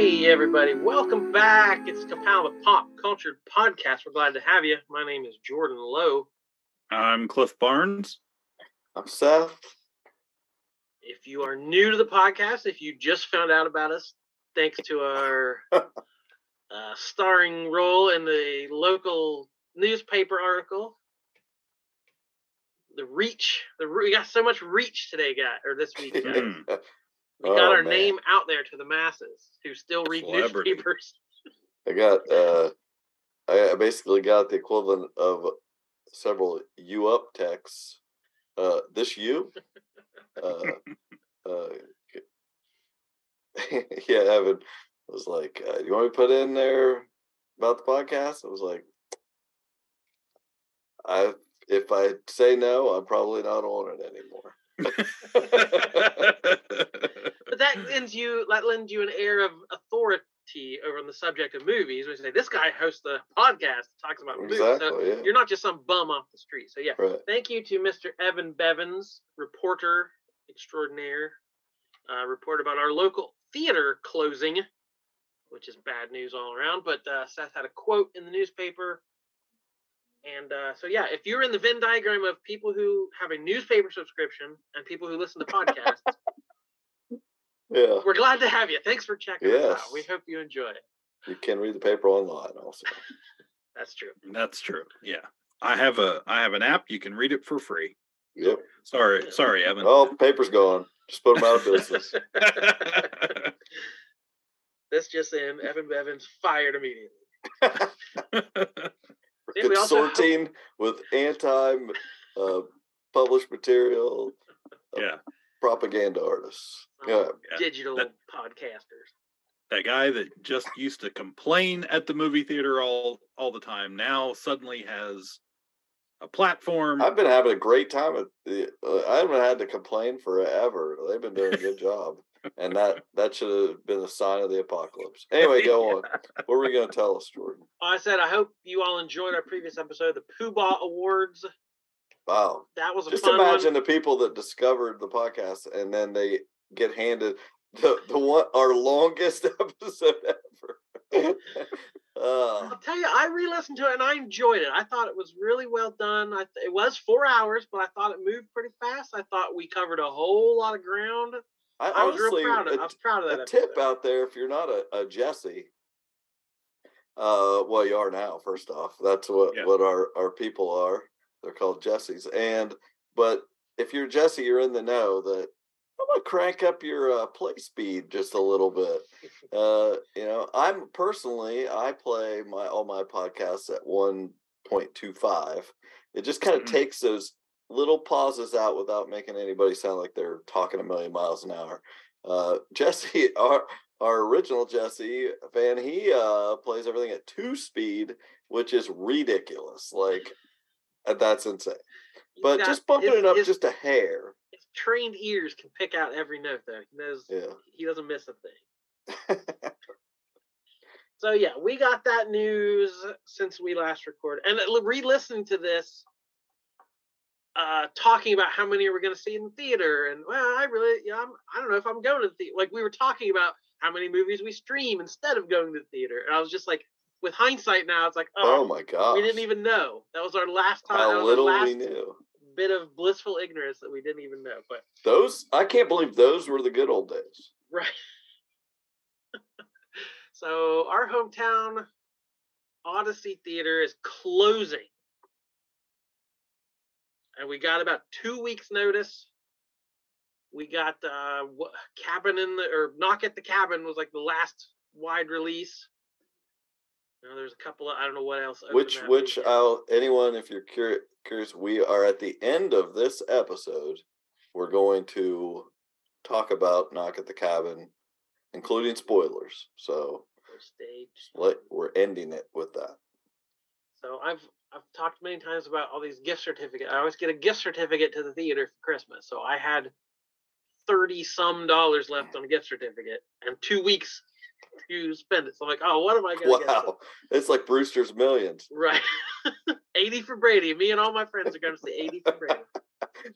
Hey, everybody, welcome back. It's Kapow, the Pop Culture Podcast. We're glad to have you. My name is Jordan Lowe. I'm Cliff Barnes. I'm Seth. If you are new to the podcast, if you just found out about us, thanks to our uh, starring role in the local newspaper article, the reach, the we got so much reach today, guy, or this week, guys. Mm. We got Oh, our man. name out there to the masses who still read Celebrity. newspapers. I got uh I I basically got the equivalent of several you up texts. Uh this you? Uh uh yeah, Evan was like, uh, you want me to put in there about the podcast? I was like I if I say no, I'm probably not on it anymore. That lends you that lends you an air of authority over on the subject of movies. When you say this guy hosts the podcast talks about movies. So exactly, yeah. you're not just some bum off the street. So yeah, Right. thank you to Mr. Evan Bevins, reporter extraordinaire, uh, report about our local theater closing, which is bad news all around. But uh, Seth had a quote in the newspaper. And uh, so, yeah, if you're in the Venn diagram of people who have a newspaper subscription and people who listen to podcasts, Yeah. we're glad to have you. Thanks for checking us out. We hope you enjoy it. You can read the paper online also. That's true. That's true. Yeah. I have a I have an app. You can read it for free. Yep. Sorry, sorry, Evan. Oh, paper's gone. Just put them out of business. This just in, Evan Bevins fired immediately. See, also- consorting with anti uh, published material yeah. propaganda artists. Um, Yeah. Yeah, digital that- podcasters. That guy that just used to complain at the movie theater all all the time now suddenly has a platform. I've been having a great time at the. Uh, I haven't had to complain forever. They've been doing a good job, and that that should have been a sign of the apocalypse. Anyway, go on. What were we going to tell us, Jordan? I said I hope you all enjoyed our previous episode, the Pooh Bah Awards. Wow. That was a Just fun imagine one. the people that discovered the podcast and then they get handed the the one our longest episode ever. uh, I'll tell you, I re-listened to it and I enjoyed it. I thought it was really well done. I th- it was four hours, but I thought it moved pretty fast. I thought we covered a whole lot of ground. I I was real proud of. a- I was proud of that. a tip out there if you're not a, a Jesse. Uh, well, you are now. First off, that's what Yeah. what our our people are. They're called Jessies. And but if you're Jesse, you're in the know that I'm gonna crank up your uh, play speed just a little bit. Uh, you know, I'm personally I play my all my podcasts at one point two five. It just kind of Mhm. takes those little pauses out without making anybody sound like they're talking a million miles an hour. Uh, Jesse, our our original Jesse fan, he uh plays everything at two speed, which is ridiculous. Like that's insane. But got- just bumping his- it up just a hair. Trained ears can pick out every note though. He knows Yeah. he doesn't miss a thing. So yeah, we got that news since we last recorded, and uh, re-listening to this, uh, talking about how many we're going to see in the theater, and well, I really, yeah, I'm, I don't know if I'm going to the theater. Like we were talking about how many movies we stream instead of going to the theater, and I was just like, with hindsight now, it's like, oh oh, my god. we didn't even know. That was our last time. how little our we knew. Bit of blissful ignorance that we didn't even know. But Those I can't believe those were the good old days. Right. so our hometown Odyssey Theater is closing. And we got about two weeks notice. We got uh cabin in the or knock at the cabin was like the last wide release. You know, there's a couple of I don't know what else. Which which. I'll anyone if you're curious, curious, we are at the end of this episode. We're going to talk about Knock at the Cabin, including spoilers. So stage. Let, we're ending it with that. So I've I've talked many times about all these gift certificates. I always get a gift certificate to the theater for Christmas. So I had thirty some dollars left on a gift certificate and two weeks to spend it. So I'm like, oh, what am I gonna get? Wow, it's like Brewster's Millions. Right. 80 for Brady. Me and all my friends are going to say 80 for Brady.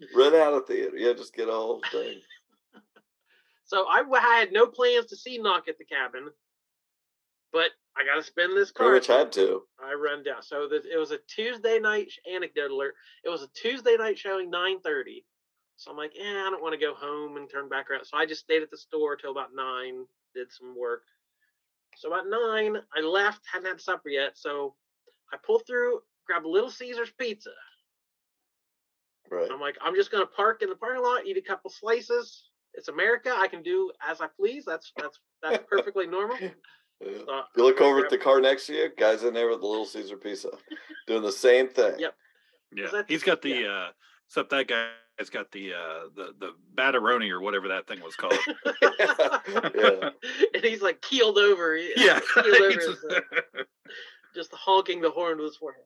Run out of theater. Yeah, just get a whole thing. So I had no plans to see Knock at the Cabin, but I got to spend this Pretty card. much had to. I run down. So the, it was a Tuesday night sh- anecdote alert. It was a Tuesday night showing 9:30. So I'm like, eh, I don't want to go home and turn back around. So I just stayed at the store till about nine, did some work. So about nine, I left, hadn't had supper yet. So I pull through, grab a Little Caesars pizza. Right. I'm like, I'm just gonna park in the parking lot, eat a couple slices. It's America. I can do as I please. That's that's that's perfectly normal. Yeah. So You look over grab- at the car next to you, guys in there with the Little Caesar pizza, doing the same thing. Yep. Yeah, he's got the yeah. uh except that guy's got the uh the the Batteroni or whatever that thing was called. Yeah. and he's like keeled over. yeah. keeled over his, uh, just honking the horn with his forehead.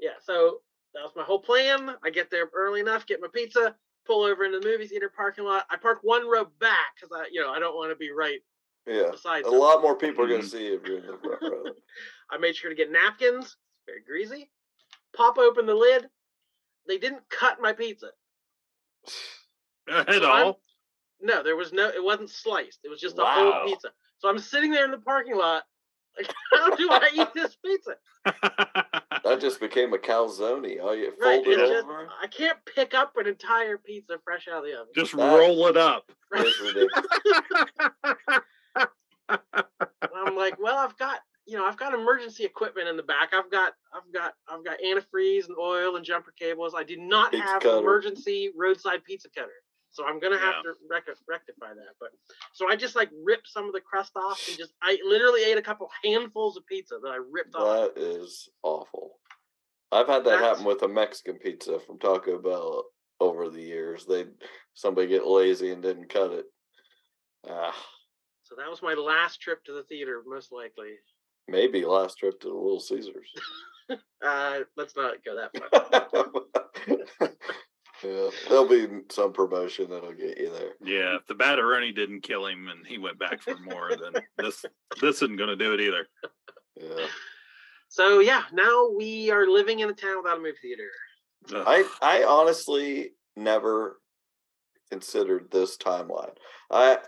Yeah, so that was my whole plan. I get there early enough, get my pizza, pull over into the movie theater parking lot. I park one row back because I, you know, I don't want to be right Yeah. beside. A someone. lot more people are going to see you if you're in the front row. I made sure to get napkins. It's very greasy. Pop open the lid. They didn't cut my pizza. At So I'm- all. No, there was no. It wasn't sliced. It was just a Wow. whole pizza. So I'm sitting there in the parking lot. Like, how do I eat this pizza? That just became a calzone. Oh, you Right. fold it It just, over. I can't pick up an entire pizza fresh out of the oven. Just That- roll it up. It's I'm like, well, I've got you know, I've got emergency equipment in the back. I've got, I've got, I've got antifreeze and oil and jumper cables. I do not Pizza have cutter. an emergency roadside pizza cutter, so I'm gonna have Yeah. to rec- rectify that. But so I just like ripped some of the crust off and just I literally ate a couple handfuls of pizza that I ripped off. That is awful. I've had that That's- happen with a Mexican pizza from Taco Bell over the years. They somebody get lazy and didn't cut it. Ah, So that was my last trip to the theater, most likely. Maybe last trip to the Little Caesars. Uh, let's not go that far. yeah, there'll be some promotion that'll get you there. Yeah, if the Batteroni didn't kill him and he went back for more, then this this isn't going to do it either. Yeah, So yeah, now we are living in a town without a movie theater. Ugh. I I honestly never considered this timeline. I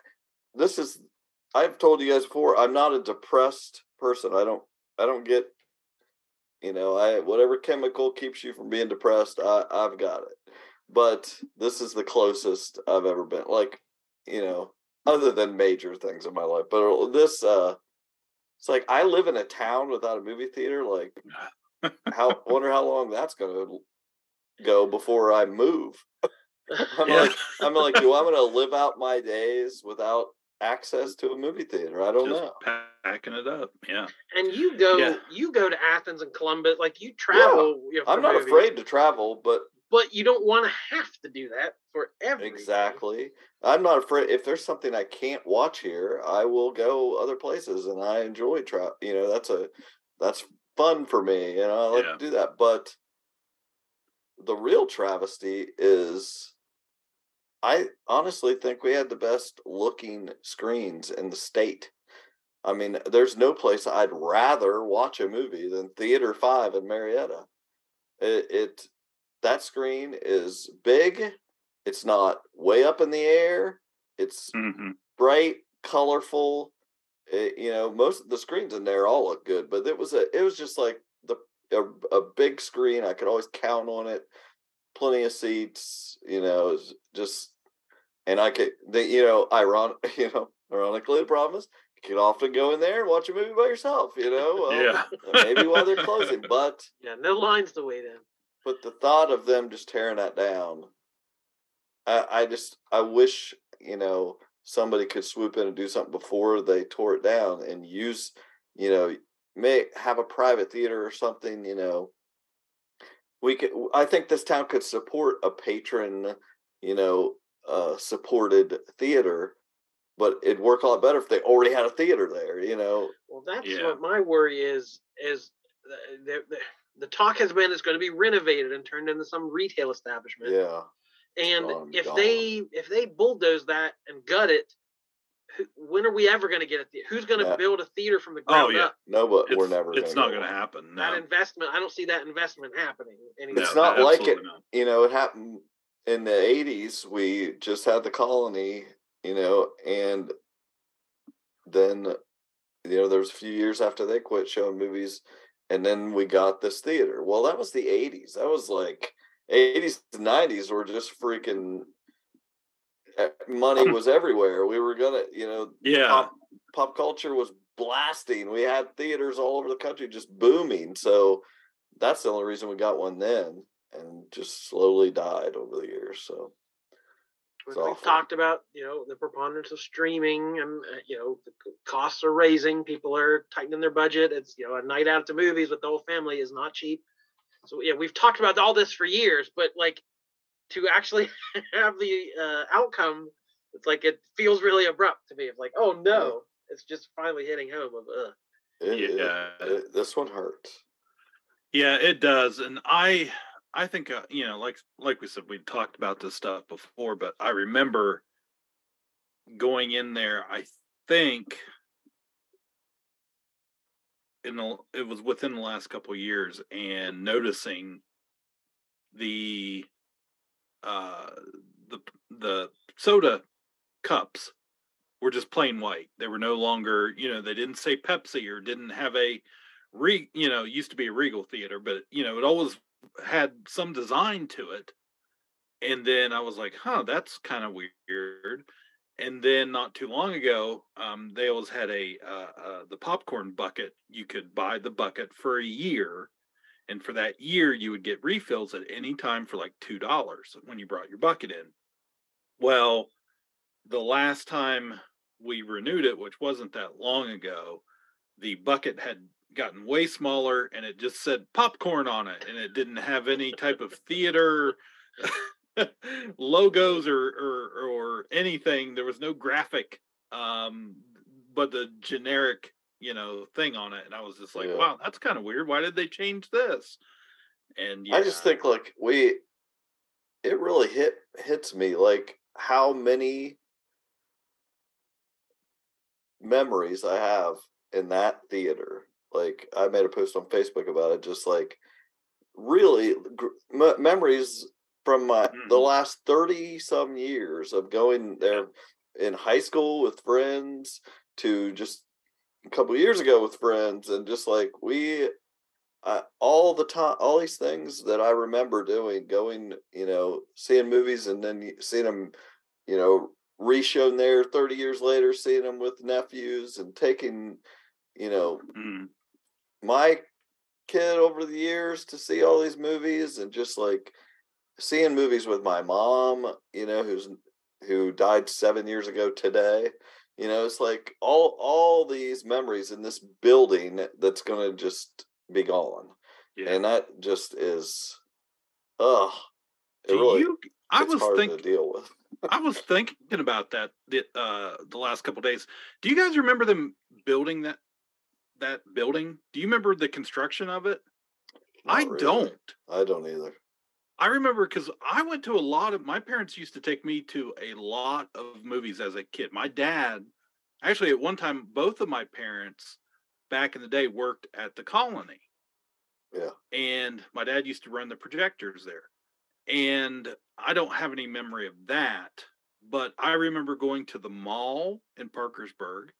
this is I've told you guys before. I'm not a depressed person. I don't I don't get you know I whatever chemical keeps you from being depressed. I I've got it. But this is the closest I've ever been. Like you know, other than major things in my life. But this uh, it's like I live in a town without a movie theater. Like how wonder how long that's gonna go before I move. I'm Yeah. like, I'm like, do I'm gonna live out my days without access to a movie theater? I don't Just know. packing it up. Yeah. And you go, Yeah. you go to Athens and Columbus, like you travel. You know, I'm not movies, afraid to travel, but but you don't want to have to do that for every exactly, I'm not afraid. If there's something I can't watch here, I will go other places, and I enjoy travel. You know, that's a that's fun for me. You know, I like Yeah. to do that. But the real travesty is I honestly think we had the best looking screens in the state. I mean, there's no place I'd rather watch a movie than Theater 5 in Marietta. It, it that screen is big. It's not way up in the air. It's hmm bright, colorful. It, you know, most of the screens in there all look good, but it was a it was just like the a, a big screen. I could always count on it. Plenty of seats. You know, just and I could the you know ironic you know ironically the problem is you could often go in there and watch a movie by yourself. You know, well, Yeah. maybe while they're closing, but Yeah, no lines to wait in. but the thought of them just tearing that down, I, I just I wish you know somebody could swoop in and do something before they tore it down and use you know may have a private theater or something. You know, we could. I think this town could support a patron, you know, uh, supported theater but it'd work a lot better if they already had a theater there. You know, Well, that's Yeah. what my worry is. Is the, the, the, the talk has been it's going to be renovated and turned into some retail establishment. yeah, And gone, if gone. they if they bulldoze that and gut it, when are we ever going to get a theater? Who's going to Yeah. build a theater from the ground oh, yeah. up? no, but It's, we're never. it's gonna not going to there. happen. That investment, I don't see that investment happening. Anytime. It's No, not like it- not. you know, it happened in the eighties. We just had the colony, you know, and then you know, there was a few years after they quit showing movies, and then we got this theater. Well, that was the eighties. That was like eighties to nineties were just freaking eh, money was everywhere. We were gonna, you know, Yeah. pop pop culture was blasting. We had theaters all over the country just booming. So that's the only reason we got one then, and just slowly died over the years. So We've awful. talked about you know the preponderance of streaming and uh, you know the costs are raising. People are tightening their budget. It's you know a night out to movies with the whole family is not cheap. So yeah, we've talked about all this for years, but like to actually have the uh, outcome, it's like it feels really abrupt to me. It's like oh no, it's just finally hitting home. Of uh, it, it- Yeah. it- this one hurts. Yeah, it does, and I, I think uh, you know, like like we said, we talked about this stuff before, but I remember going in there. I think in the it was within the last couple years, and noticing the uh the the soda cups were just plain white. They were no longer, you know, they didn't say Pepsi or didn't have a re you know, used to be a Regal theater, but you know, it always had some design to it. And then I was like, huh, that's kind of weird. And then not too long ago, um, they always had a uh, uh, the popcorn bucket. You could buy the bucket for a year, and for that year, you would get refills at any time for like two dollars when you brought your bucket in. Well, the last time we renewed it, which wasn't that long ago, the bucket had gotten way smaller and it just said popcorn on it and it didn't have any type of theater logos or, or or anything there was no graphic um but the generic you know thing on it and i was just like Yeah. wow that's kind of weird why did they change this and I just think like we, it really hit hits me like how many memories I have in that theater. Like I made a post on Facebook about it, just like really gr- me- memories from my the Mhm. last 30 some years of going there in high school with friends to just a couple years ago with friends and just like we I, all the time all these things that i remember doing going you know seeing movies and then seeing them you know reshown there 30 years later seeing them with nephews and taking you know mm, my kid over the years to see all these movies and just like seeing movies with my mom, you know, who's who died seven years ago today. You know, it's like all all these memories in this building that's gonna just be gone. yeah. And that just is ugh. It Do really you i was thinking deal with. I was thinking about that the, uh, the last couple days. Do you guys remember them building that that building? Do you remember the construction of it? I really. don't. I don't either. I remember because I went to a lot of my parents used to take me to a lot of movies as a kid. My dad, actually, at one time, both of my parents back in the day worked at the colony. Yeah. And my dad used to run the projectors there. And I don't have any memory of that, but I remember going to the mall in Parkersburg.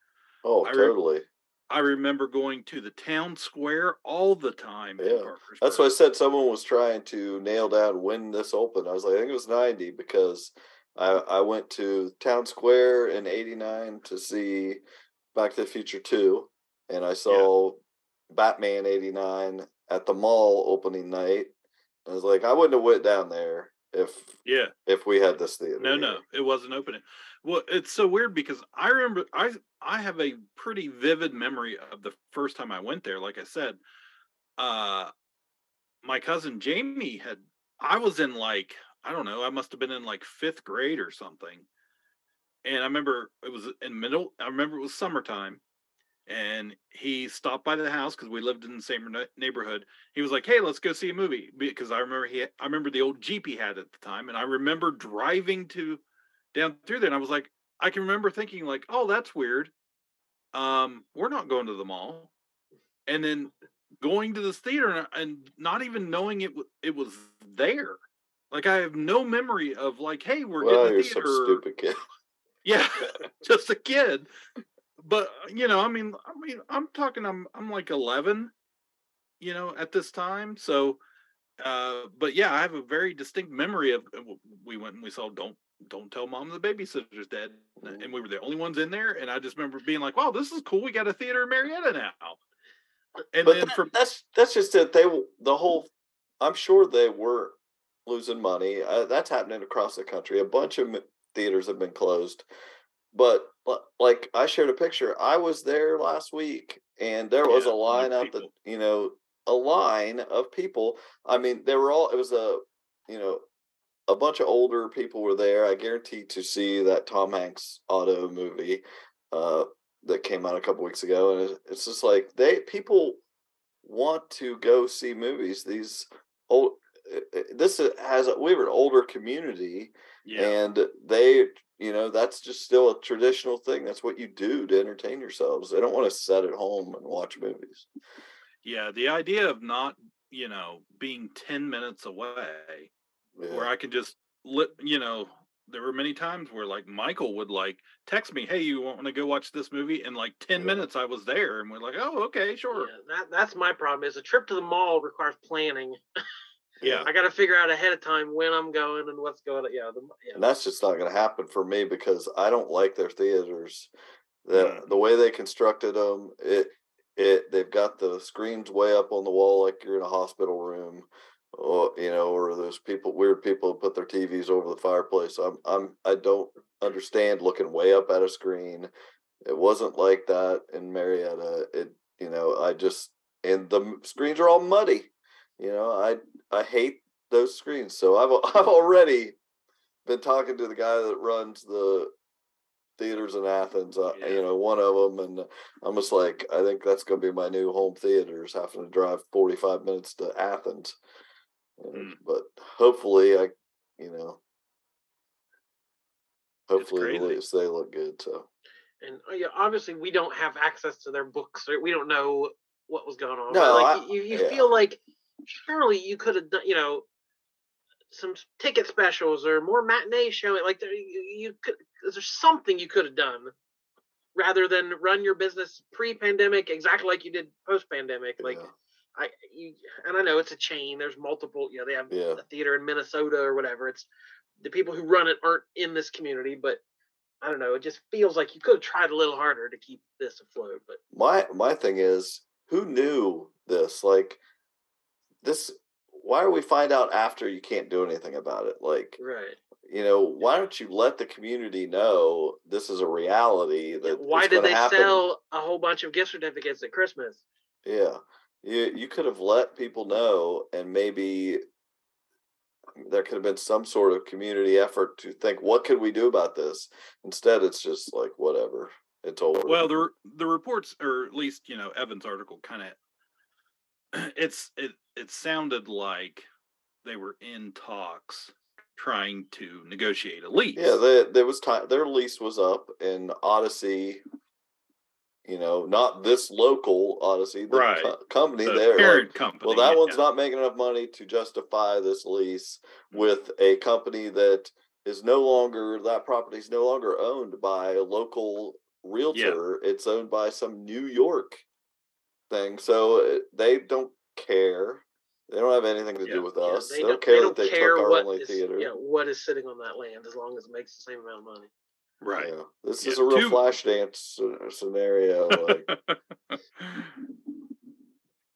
Oh, I re- totally. I remember going to the town square all the time Yeah. That's why I said someone was trying to nail down when this opened. I was like, I think it was 90 because I, I went to Town Square in 89 to see Back to the Future 2. And I saw Batman 89 at the mall opening night. I was like, I wouldn't have went down there if Yeah. if we had this theater. No, here. no, it wasn't opening. Well, it's so weird because I remember I I have a pretty vivid memory of the first time I went there. Like I said, uh my cousin Jamie had I was in like I don't know, I must have been in like 5th grade or something. and I remember it was in middle. I remember it was summertime, and he stopped by the house because we lived in the same neighborhood. He was like, "Hey, let's go see a movie," because I remember he, I remember the old Jeep he had at the time, and I remember driving to down through there, and I was like, I can remember thinking like, "Oh, that's weird. Um, we're not going to the mall," and then going to this theater and, not even knowing it it was there. Like I have no memory of like, "Hey, we're well, getting you're a some theater." stupid kid. Yeah, just a kid. But you know, I mean, I mean, I'm talking. I'm I'm like 11, you know, at this time. So, uh, but yeah, I have a very distinct memory of uh, we went and we saw Don't Don't Tell Mom the Babysitter's Dead, and we were the only ones in there. And I just remember being like, "Wow, this is cool. We got a theater in Marietta now." And but then that- from that's that's just it. They the whole. I'm sure they were losing money. Uh, that's happening across the country. A bunch of theaters have been closed. But like I shared a picture, I was there last week, and there was Yeah, a line out the you know a line of people. I mean, they were all. It was a you know a bunch of older people were there. I guarantee to see that Tom Hanks Otto movie uh, that came out a couple weeks ago, and it's just like they people want to go see movies. These old uh, uh, this has a, we were an older community, yeah, and they you know that's just still a traditional thing. That's what you do to entertain yourselves. They don't want to sit at home and watch movies. yeah, the idea of not you know being 10 minutes away Yeah. where I can just lit you know there were many times where like Michael would like text me, "Hey, you want to go watch this movie?" In like ten Yeah. minutes, I was there, and we're like, "Oh, okay, sure." Yeah, that that's my problem. Is a trip to the mall requires planning. Yeah, I got to figure out ahead of time when I'm going and what's going. on. Yeah, the, yeah. and that's just not going to happen for me because I don't like their theaters. The Mm. the way they constructed them, it it they've got the screens way up on the wall like you're in a hospital room, or you know, or those people weird people who put their TVs over the fireplace. I'm I'm I don't understand looking way up at a screen. It wasn't like that in Marietta. It you know I just and the screens are all muddy. You know I I hate those screens. So I've I've already been talking to the guy that runs the theaters in Athens. Uh, Yeah. You know, one of them, and I'm just like, I think that's going to be my new home theaters. Having to drive 45 minutes to Athens, Mm. but hopefully, I, you know, hopefully at least they look good. So and uh, yeah, obviously we don't have access to their books. Or we don't know what was going on. No, like I- you, you yeah. feel like surely you could have done, you know, some ticket specials or more matinee showing. Like there, you, you could. There's something you could have done rather than run your business pre-pandemic exactly like you did post-pandemic. Like yeah, I, you, and I know it's a chain. There's multiple. You know, they have yeah. a theater in Minnesota or whatever. It's the people who run it aren't in this community, but I don't know. It just feels like you could have tried a little harder to keep this afloat. But my my thing is who knew this like this why do we find out after you can't do anything about it like right, you know why don't you let the community know this is a reality Yeah, that why did they happen. sell a whole bunch of gift certificates at Christmas? yeah you you could have let people know and maybe there could have been some sort of community effort to think what could we do about this instead it's just like whatever it's over Well, the the reports, or at least you know Evan's article, kind of it's it it sounded like they were in talks trying to negotiate a lease. Yeah, they, there was time. Their lease was up, and Odyssey, you know, not this local Odyssey, the Right. co- company. the They're parent like, company. well, that yeah. one's not making enough money to justify this lease Mm. with a company that is no longer that property is no longer owned by a local realtor. It's owned by some New York thing. So uh, they don't care. They don't have anything to Yeah. do with Yeah, us. they they, don't, don't care they don't that they care took our what only is, theater. yeah, what is sitting on that land as long as it makes the same amount of money. right. Yeah, this Yeah, is a real two- flash dance scenario. Like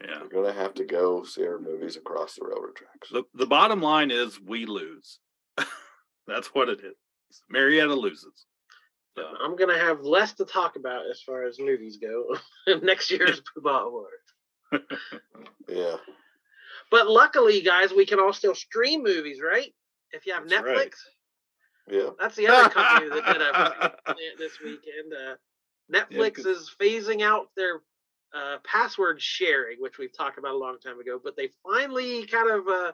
yeah. we're gonna have to go see our movies across the railroad tracks. The the bottom line is we lose. That's what it is. Marietta loses. So, I'm gonna have less to talk about as far as movies go next year's Poobah Award. Yeah, But luckily, guys, we can all still stream movies, right? If you have That's Netflix. right. Yeah. That's the other company that did a plant this weekend. Uh, Netflix 'cause- is phasing out their uh, password sharing, which we've talked about a long time ago, but they finally kind of uh,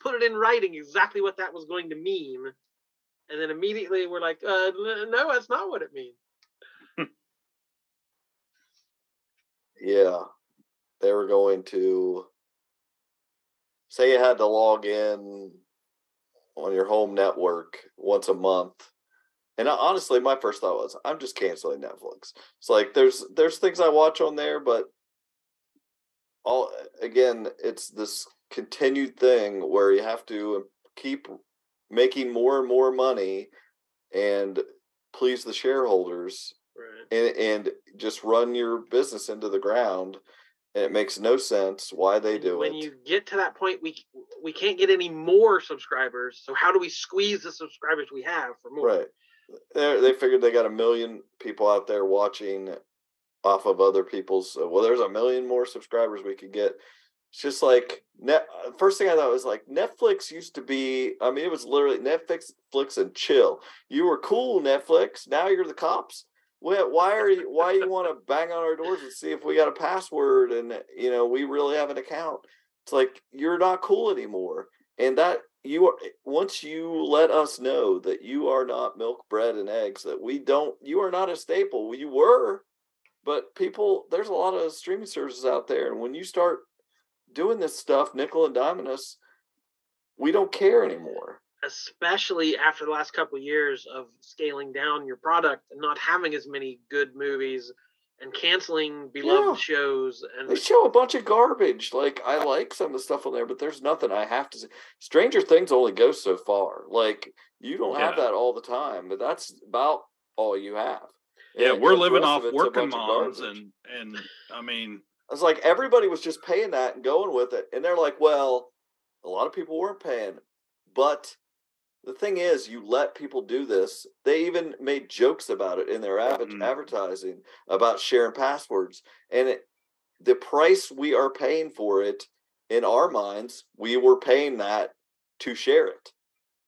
put it in writing exactly what that was going to mean. And then immediately we're like, uh, no, that's not what it means. Yeah. They were going to say you had to log in on your home network once a month. And I- honestly, my first thought was, I'm just canceling Netflix. It's like there's there's things I watch on there, but all again, it's this continued thing where you have to keep making more and more money and please the shareholders Right. and, and just run your business into the ground. And it makes no sense why they do when it. When you get to that point, we we can't get any more subscribers. So how do we squeeze the subscribers we have for more? Right. They they figured they got a million people out there watching off of other people's. uh, Well, there's a million more subscribers we could get. It's just like net. uh, First thing I thought was like Netflix used to be. I mean, it was literally Netflix, Netflix and chill. You were cool, Netflix. Now you're the cops. Why, are you? Why you want to bang on our doors and see if we got a password and you know we really have an account? It's like you're not cool anymore, and that you are eh, once you let us know that you are not milk bread and eggs that we don't you are not a staple you were but people there's a lot of streaming services out there and when you start doing this stuff nickel and diming us we don't care anymore especially after the last couple of years of scaling down your product and not having as many good movies and canceling beloved Yeah. shows and they show a bunch of garbage like i like some of the stuff on there but there's nothing i have to see stranger things only goes so far like you don't have that all the time but that's about all you have Yeah, And- we're living off of working bunch of moms and and I mean It's like everybody was just paying that and going with it. And they're like, well, a lot of people weren't paying. But the thing is, you let people do this. They even made jokes about it in their Mhm. advertising about sharing passwords. And it, the price we are paying for it, in our minds, we were paying that to share it.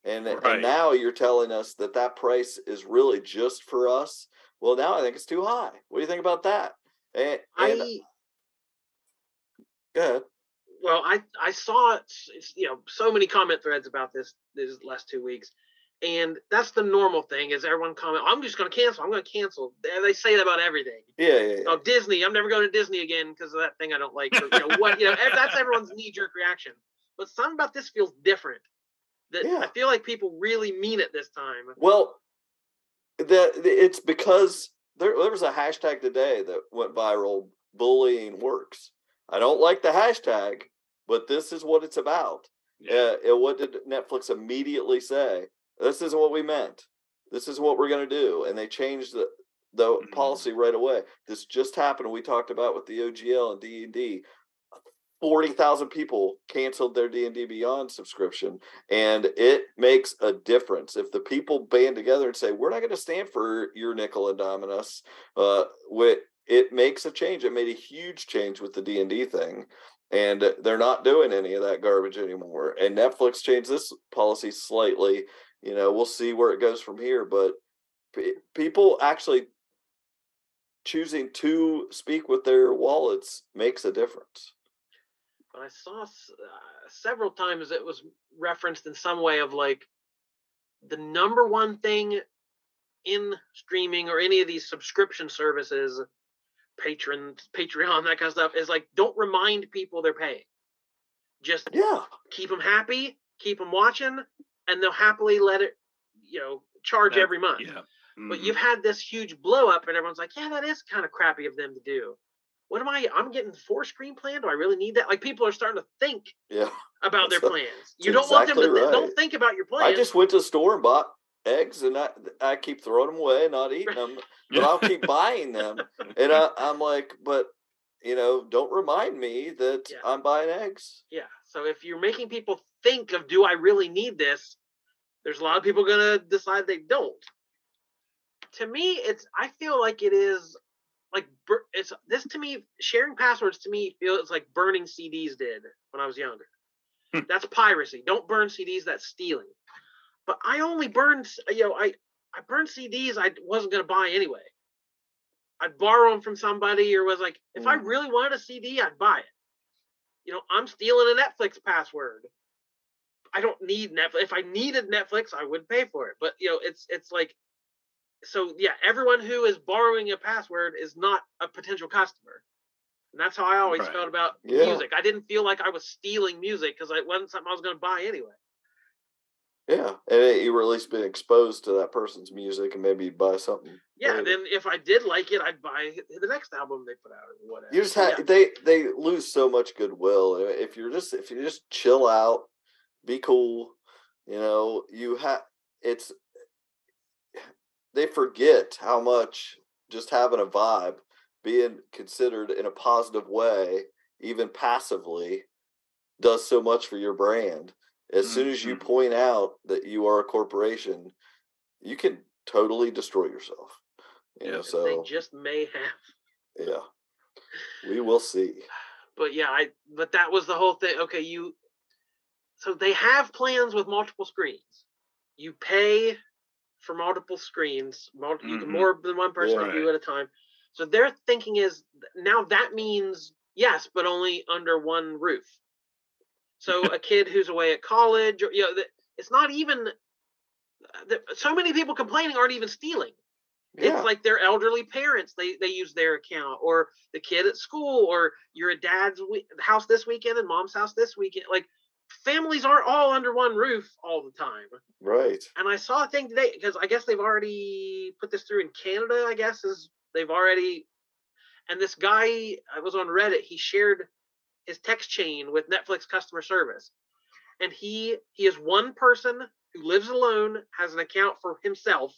And, Right. and now you're telling us that that price is really just for us. Well, now I think it's too high. What do you think about that? And, and I go ahead. Well, I I saw you know so many comment threads about this these last two weeks, and that's the normal thing is everyone comment. I'm just going to cancel. I'm going to cancel. They, they say that about everything. Yeah, yeah, yeah. Oh, Disney. I'm never going to Disney again because of that thing I don't like. Or, you know what? You know that's everyone's knee jerk reaction. But something about this feels different. That Yeah. I feel like people really mean it this time. Well, that it's because there, there was a hashtag today that went viral. Bullying works. I don't like the hashtag, but this is what it's about. yeah, Uh, what did Netflix immediately say? This isn't what we meant. This is what we're going to do, and they changed the the Mhm. policy right away. This just happened. We talked about with the OGL and D and D. Forty thousand people canceled their D and D Beyond subscription, and it makes a difference if the people band together and say, "We're not going to stand for your nickel and diming us." Uh, it makes a change. It made a huge change with the D and D thing, and they're not doing any of that garbage anymore. And Netflix changed this policy slightly. You know, we'll see where it goes from here, but pe- people actually choosing to speak with their wallets makes a difference. I saw uh, several times it was referenced in some way of like the number one thing in streaming or any of these subscription services, Patreon, Patreon, that kind of stuff, is like don't remind people they're paying. Just Yeah, keep them happy, keep them watching, and they'll happily let it, you know, charge That- every month. yeah. But Mhm. you've had this huge blow up, and everyone's like, "Yeah, that is kind of crappy of them to do." What am I? I'm getting four screen plan. Do I really need that? Like people are starting to think yeah. about their plans. You don't want them to exactly th- don't think about your plans. I just went to the store and bought eggs, and I I keep throwing them away, not eating them, but I'll keep buying them. And I, I'm like, but you know, don't remind me that Yeah. I'm buying eggs. yeah. So if you're making people think of, do I really need this? There's a lot of people gonna decide they don't. To me, it's I feel like it is like it's this to me sharing passwords to me feels like burning CDs did when I was younger. That's piracy. Don't burn CDs. That's stealing. But I only burned, you know, I I burned CDs I wasn't gonna buy anyway. I'd borrow them from somebody, or was like, if I Mm. really wanted a CD, I'd buy it. You know, I'm stealing a Netflix password. I don't need Netflix. If I needed Netflix, I would pay for it. But you know, it's it's like, so yeah, everyone who is borrowing a password is not a potential customer. And that's how I always Right. felt about Yeah. music. I didn't feel like I was stealing music because it wasn't something I was going to buy anyway. Yeah, and it, you were at least been exposed to that person's music, and maybe you'd buy something. Yeah, later. then if I did like it, I'd buy the next album they put out or whatever. you just Yeah. have they they lose so much goodwill Uh, if you're just if you just chill out, be cool. You know, you have it's they forget how much just having a vibe, being considered in a positive way, even passively, does so much for your brand. As soon as you Mhm. point out that you are a corporation, you can totally destroy yourself. You know, so they just may have. yeah, we will see. But yeah, I but that was the whole thing. Okay, you so they have plans with multiple screens. You pay for multiple screens. Multi, You can Mhm. more than one person can do Right. at a time. So their thinking is now that means yes, but only under one roof. So a kid who's away at college, or you know, it's not even. So many people complaining aren't even stealing. Yeah. It's like their elderly parents. They they use their account, or the kid at school, or you're at dad's we- house this weekend and mom's house this weekend. Like families aren't all under one roof all the time. Right. And I saw a thing today because I guess they've already put this through in Canada. I guess is they've already. And this guy, I was on Reddit. He shared his text chain with Netflix customer service, and he he is one person who lives alone, has an account for himself,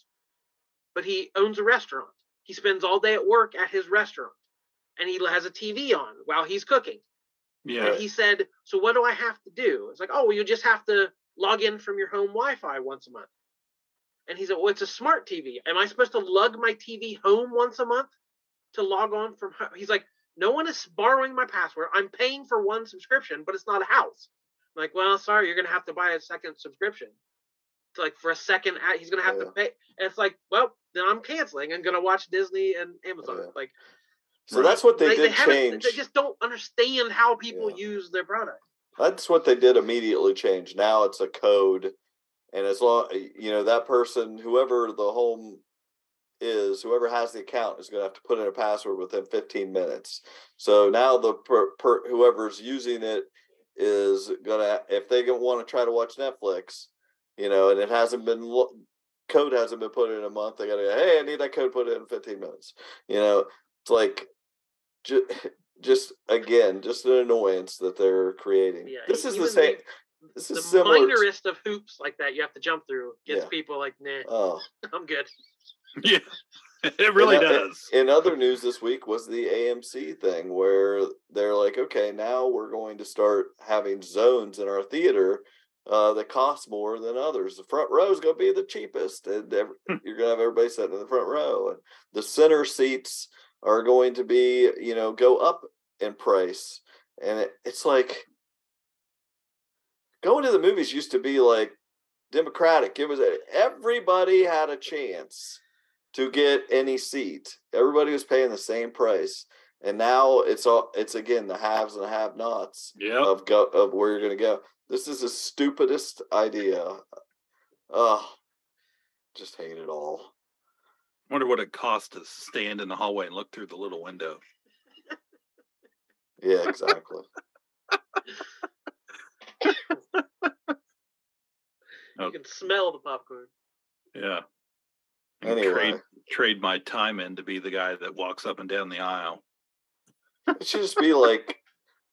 but he owns a restaurant. He spends all day at work at his restaurant, and he has a TV on while he's cooking. Yeah. And he said, "So what do I have to do?" It's like, "Oh, well, you just have to log in from your home Wi-Fi once a month." And he said, "Well, it's a smart TV. Am I supposed to lug my TV home once a month to log on from?" Home? He's like, "No one is borrowing my password. I'm paying for one subscription, but it's not a house." I'm like, well, sorry, you're gonna have to buy a second subscription. It's like for a second, he's gonna have Yeah. to pay. And it's like, well, then I'm canceling and gonna watch Disney and Amazon. Yeah. Like So that's what they, they, they did haven't. change. They just don't understand how people Yeah. use their product. That's what they did immediately change. Now it's a code, and as long you know that person, whoever the home is, whoever has the account is going to have to put in a password within 15 minutes. So now the per, per whoever's using it is gonna if they want to try to watch Netflix, you know, and it hasn't been code hasn't been put in a month, they gotta go, hey, I need that code put in in 15 minutes. You know, it's like ju- just again, just an annoyance that they're creating. Yeah, this is the same. the- This The is to- minorest of hoops like that you have to jump through gets Yeah. people like, nah, oh, I'm good. Yeah. It really in, does. In other news this week was the AMC thing where they're like, okay, now we're going to start having zones in our theater uh, that cost more than others. The front row is going to be the cheapest, and ev- you're going to have everybody sitting in the front row, and the center seats are going to be, you know, go up in price, and it, it's like going to the movies used to be like democratic. It was everybody had a chance to get any seat. Everybody was paying the same price, and now it's all it's again the haves and the have-nots Yep. of go of where you're going to go. This is the stupidest idea. Oh, just hate it all. Wonder what it costs to stand in the hallway and look through the little window. Yeah, exactly. Oh. You can smell the popcorn. Yeah. Anyway. Trade trade my time in to be the guy that walks up and down the aisle. it should just be like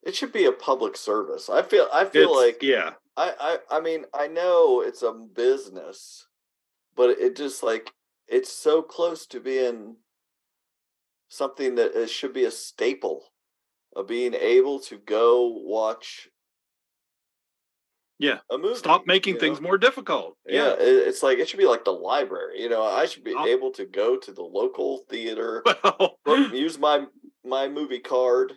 it should be a public service. I feel I feel It's- like yeah. I, I I mean I know it's a business, but it just like it's so close to being something that it should be a staple of being able to go watch. Yeah. a movie. Stop making you things know? more difficult. Yeah, it, it's like it should be like the library. You know, I should be Oh. able to go to the local theater, Well, use my my movie card,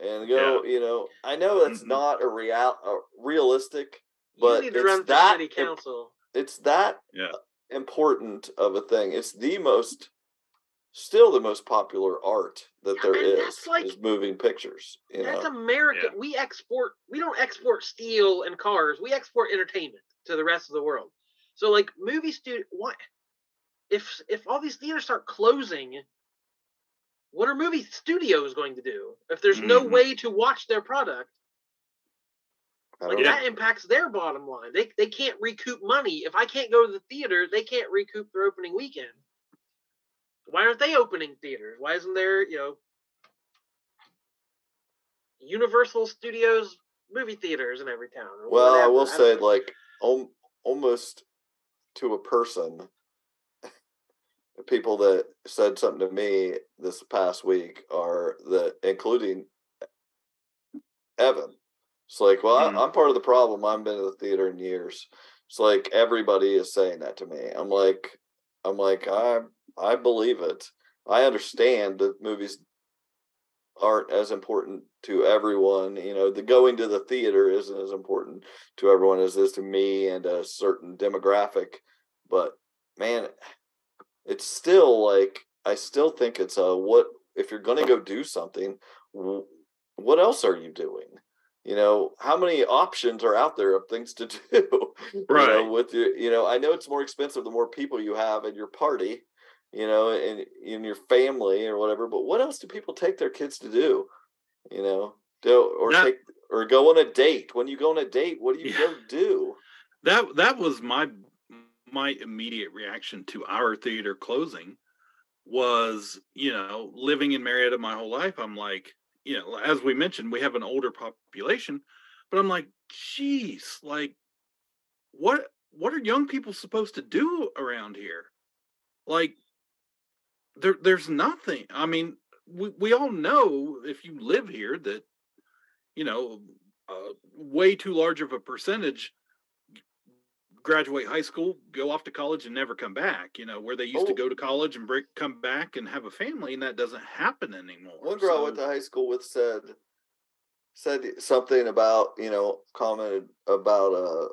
and go. You know, I know that's Mhm. not a real a realistic, You but need to it's run for that city imp- council. it's that Yeah. important of a thing. It's the most still the most popular art that Yeah, there and is like- is moving pictures. You That's know, America. Yeah. We export. We don't export steel and cars. We export entertainment to the rest of the world. So, like movie studio, what if if all these theaters start closing? What are movie studios going to do if there's no Mhm. way to watch their product? Like don't that impacts their bottom line. They they can't recoup money. If I can't go to the theater, they can't recoup their opening weekend. Why aren't they opening theaters? Why isn't there, you know, Universal Studios movie theaters in every town? or Well, I will don't say, know. like, om- almost to a person, the people that said something to me this past week are that, including Evan. It's like, well, Mhm. I, I'm part of the problem. I haven't been to the theater in years. It's like everybody is saying that to me. I'm like, I'm like, I, I believe it. I understand that movies aren't as important to everyone. You know, the going to the theater isn't as important to everyone as it is to me and a certain demographic. But man, it's still like I still think it's a what if you're going to go do something, what else are you doing? You know, how many options are out there of things to do? You know, Right. with your, you know, I know it's more expensive the more people you have in your party, you know, and in your family or whatever. But what else do people take their kids to do? You know, do or That- take or go on a date. When you go on a date, what do you Yeah. go do? that that was my my immediate reaction to our theater closing was you know living in marietta my whole life i'm like you know as we mentioned we have an older population but i'm like geez like what what are young people supposed to do around here? Like there there's nothing i mean we, we all know if you live here that you know uh, way too large of a percentage graduate high school, go off to college, and never come back. You know, where they used to Oh. go to college and break, come back and have a family, and that doesn't happen anymore. One girl I went to high school with said said something about you know commented about uh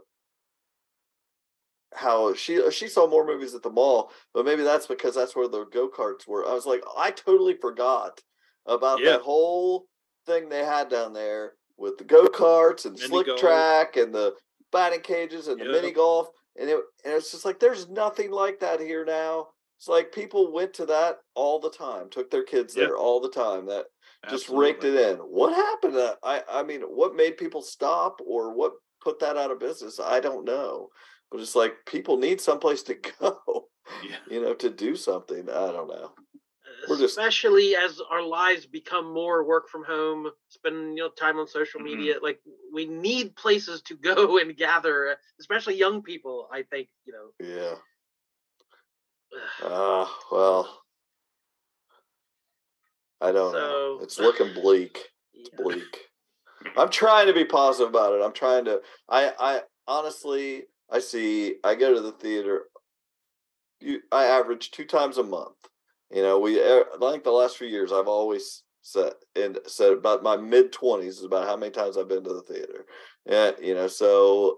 how she she saw more movies at the mall, but maybe that's because that's where the go karts were. I was like, I totally forgot about Yeah. that whole thing they had down there with the go karts and Mini slick golf. track and the batting cages and the Yep. mini golf, and it and it's just like there's nothing like that here now. It's like people went to that all the time, took their kids there all the time. That just Absolutely. raked it in. What happened? To, I I mean, what made people stop or what put that out of business? I don't know. But it's like people need someplace to go, Yeah. you know, to do something. I don't know. We're just- especially as our lives become more work from home, spending you know time on social Mhm. media. Like we need places to go and gather, especially young people. I think you know. Yeah. Ah, well. I don't know. It's looking bleak. It's Yeah. bleak. I'm trying to be positive about it. I'm trying to. I I honestly I see. I go to the theater. You, I average two times a month. You know, we. eh, I think the last few years I've always said and said about my mid twenties is about how many times I've been to the theater. Yeah, you know, so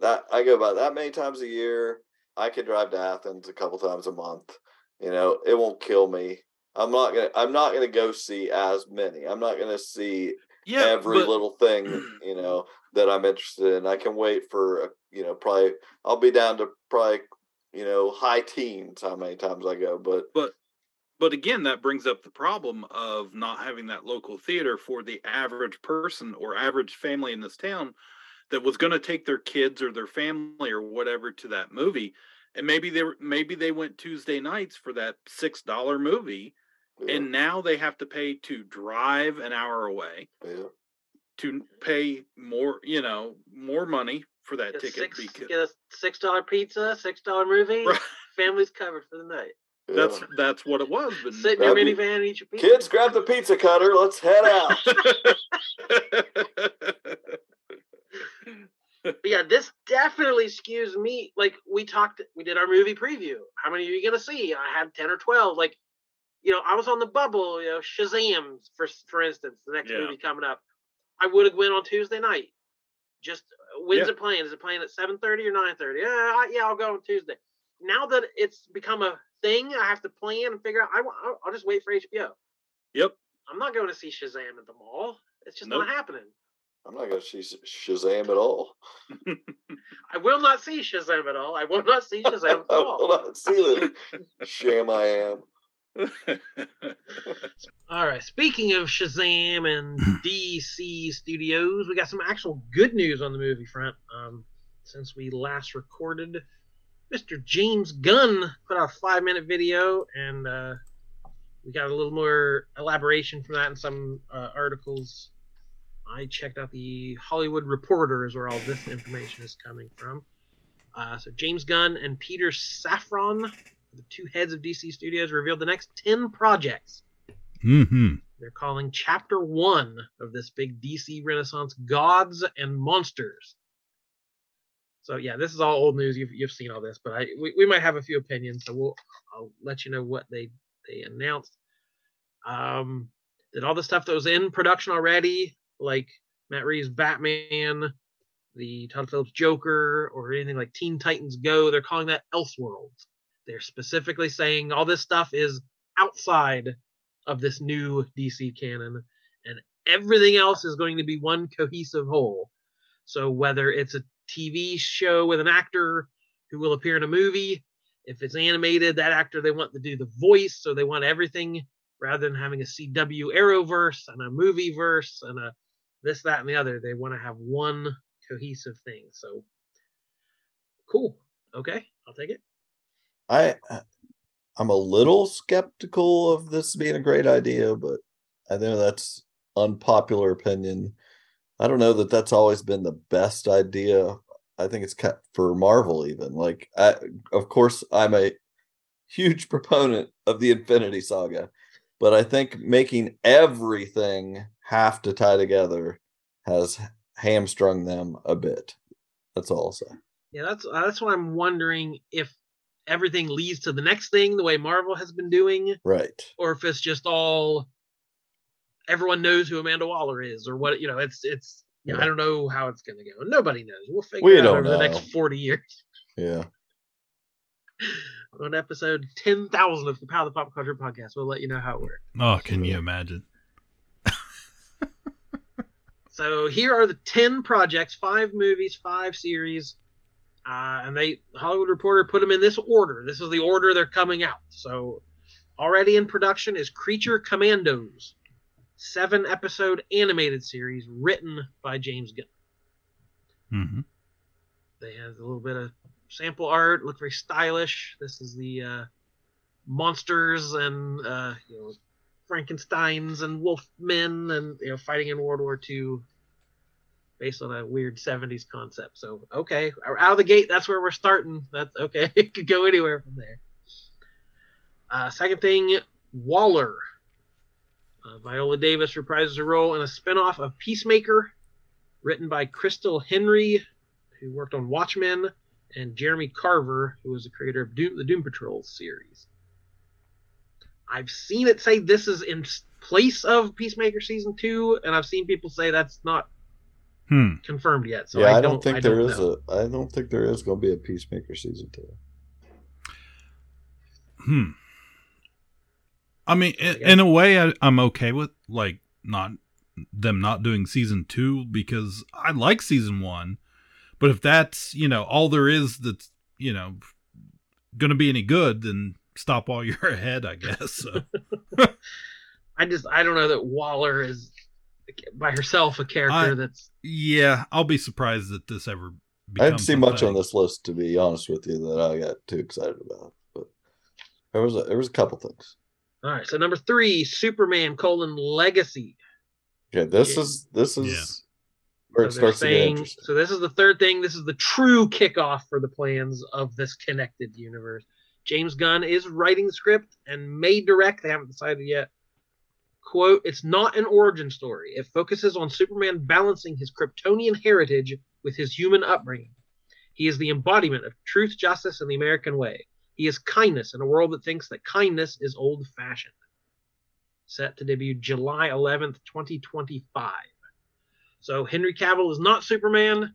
that I go about that many times a year. I can drive to Athens a couple times a month. You know, it won't kill me. I'm not gonna. I'm not gonna go see as many. I'm not gonna see Yeah. every but- little thing you know that I'm interested in. I can wait for you know probably I'll be down to probably you know high teens how many times I go, but But but again, that brings up the problem of not having that local theater for the average person or average family in this town that was going to take their kids or their family or whatever to that movie. And maybe they were maybe they went Tuesday nights for that six dollar movie, yeah, and now they have to pay to drive an hour away yeah. to pay more, you know, more money for that Get ticket. six, because get a six dollar pizza, six dollar movie. Right. Family's covered for the night. that's yeah. that's what it was. But Sit in your your- minivan and eat your pizza. kids grab the pizza cutter. Let's head out. But yeah, this definitely skews me. Like we talked, we did our movie preview. How many are you gonna see? I had ten or twelve. Like, you know, I was on the bubble. You know, Shazam for for instance, the next Yeah. movie coming up. I would have went on Tuesday night. Just when's Yeah. it playing? Is it playing at seven thirty or nine thirty? Yeah, I- yeah, I'll go on Tuesday. Now that it's become a thing, I have to plan and figure out. I, wa- I'll- I'll just wait for HBO. Yep. I'm not going to see Shazam at the mall. It's just Nope. not happening. I'm not gonna see Shazam at all. I will not see Shazam at all. I will not see Shazam at I will all. not see the sham I am. All right. Speaking of Shazam and DC Studios, we got some actual good news on the movie front. Um, since we last recorded, Mr. James Gunn put out a five-minute video, and uh, we got a little more elaboration from that in some uh, articles. I checked out the Hollywood Reporter, is where all this information is coming from. Uh, so James Gunn and Peter Safran, the two heads of DC Studios, revealed the next ten projects Mm-hmm. they're calling chapter one of this big DC Renaissance gods and monsters. So yeah, this is all old news. You've you've seen all this, but I we, we might have a few opinions, so we'll I'll let you know what they they announced. Um, did all the stuff that was in production already, like Matt Reeves' Batman, the Todd Phillips Joker, or anything like Teen Titans Go, they're calling that Elseworlds. They're specifically saying all this stuff is outside of this new DC canon, and everything else is going to be one cohesive whole. So whether it's a TV show with an actor who will appear in a movie, if it's animated, that actor they want to do the voice, so they want everything rather than having a CW Arrowverse and a movie verse and a this, that, and the other. They want to have one cohesive thing. So cool. Okay, I'll take it. I I'm a little skeptical of this being a great idea, but I know that's unpopular opinion. I don't know that that's always been the best idea. I think it's cut for Marvel even. Like I of course I'm a huge proponent of the Infinity Saga, but I think making everything have to tie together has hamstrung them a bit. That's all I'll say. Yeah, that's that's what I'm wondering if everything leads to the next thing the way Marvel has been doing, Right. or if it's just all everyone knows who Amanda Waller is, or what you know. It's it's yeah, I don't know how it's gonna go. Nobody knows. We'll figure We it out don't over the next forty years. Yeah. On episode ten thousand of the Power of the Pop Culture podcast, we'll let you know how it works. Oh, can you imagine? So here are the ten projects, five movies, five series, uh, and they Hollywood Reporter put them in this order. This is the order they're coming out. So already in production is Creature Commandos, seven episode animated series written by James Gunn. Mm-hmm. They have a little bit of sample art, look very stylish. This is the uh, monsters and uh, you know Frankenstein's and Wolfmen and you know fighting in World War II, based on a weird '70s concept. So okay, out of the gate, that's where we're starting. That's okay. it could go anywhere from there. Uh, second thing, Waller. Uh, Viola Davis reprises her role in a spinoff of Peacemaker, written by Crystal Henry, who worked on Watchmen, and Jeremy Carver, who was the creator of Doom, the Doom Patrol series. I've seen it say this is in place of Peacemaker season two, and I've seen people say that's not Hmm. confirmed yet. So yeah, I, I don't think I there don't is know. a. I don't think there is going to be a Peacemaker season two. Hmm. I mean, in, in a way, I, I'm okay with like not them not doing season two because I like season one. But if that's you know all there is that's you know going to be any good, then stop while you're ahead, I guess. So. I just I don't know that Waller is by herself a character I- that's yeah, I'll be surprised that this ever. I didn't see much thing. on this list to be honest with you that I got too excited about, but there was a, there was a couple things. all right. So number three, Superman colon Legacy. Okay, this Yeah. is this is Yeah. where So they're starts to get so. This is the third thing. This is the true kickoff for the plans of this connected universe. James Gunn is writing the script and may direct. They haven't decided yet. Quote: It's not an origin story. It focuses on Superman balancing his Kryptonian heritage with his human upbringing. He is the embodiment of truth, justice, and the American way. He is kindness in a world that thinks that kindness is old-fashioned. Set to debut July 11th, 2025. So Henry Cavill is not Superman,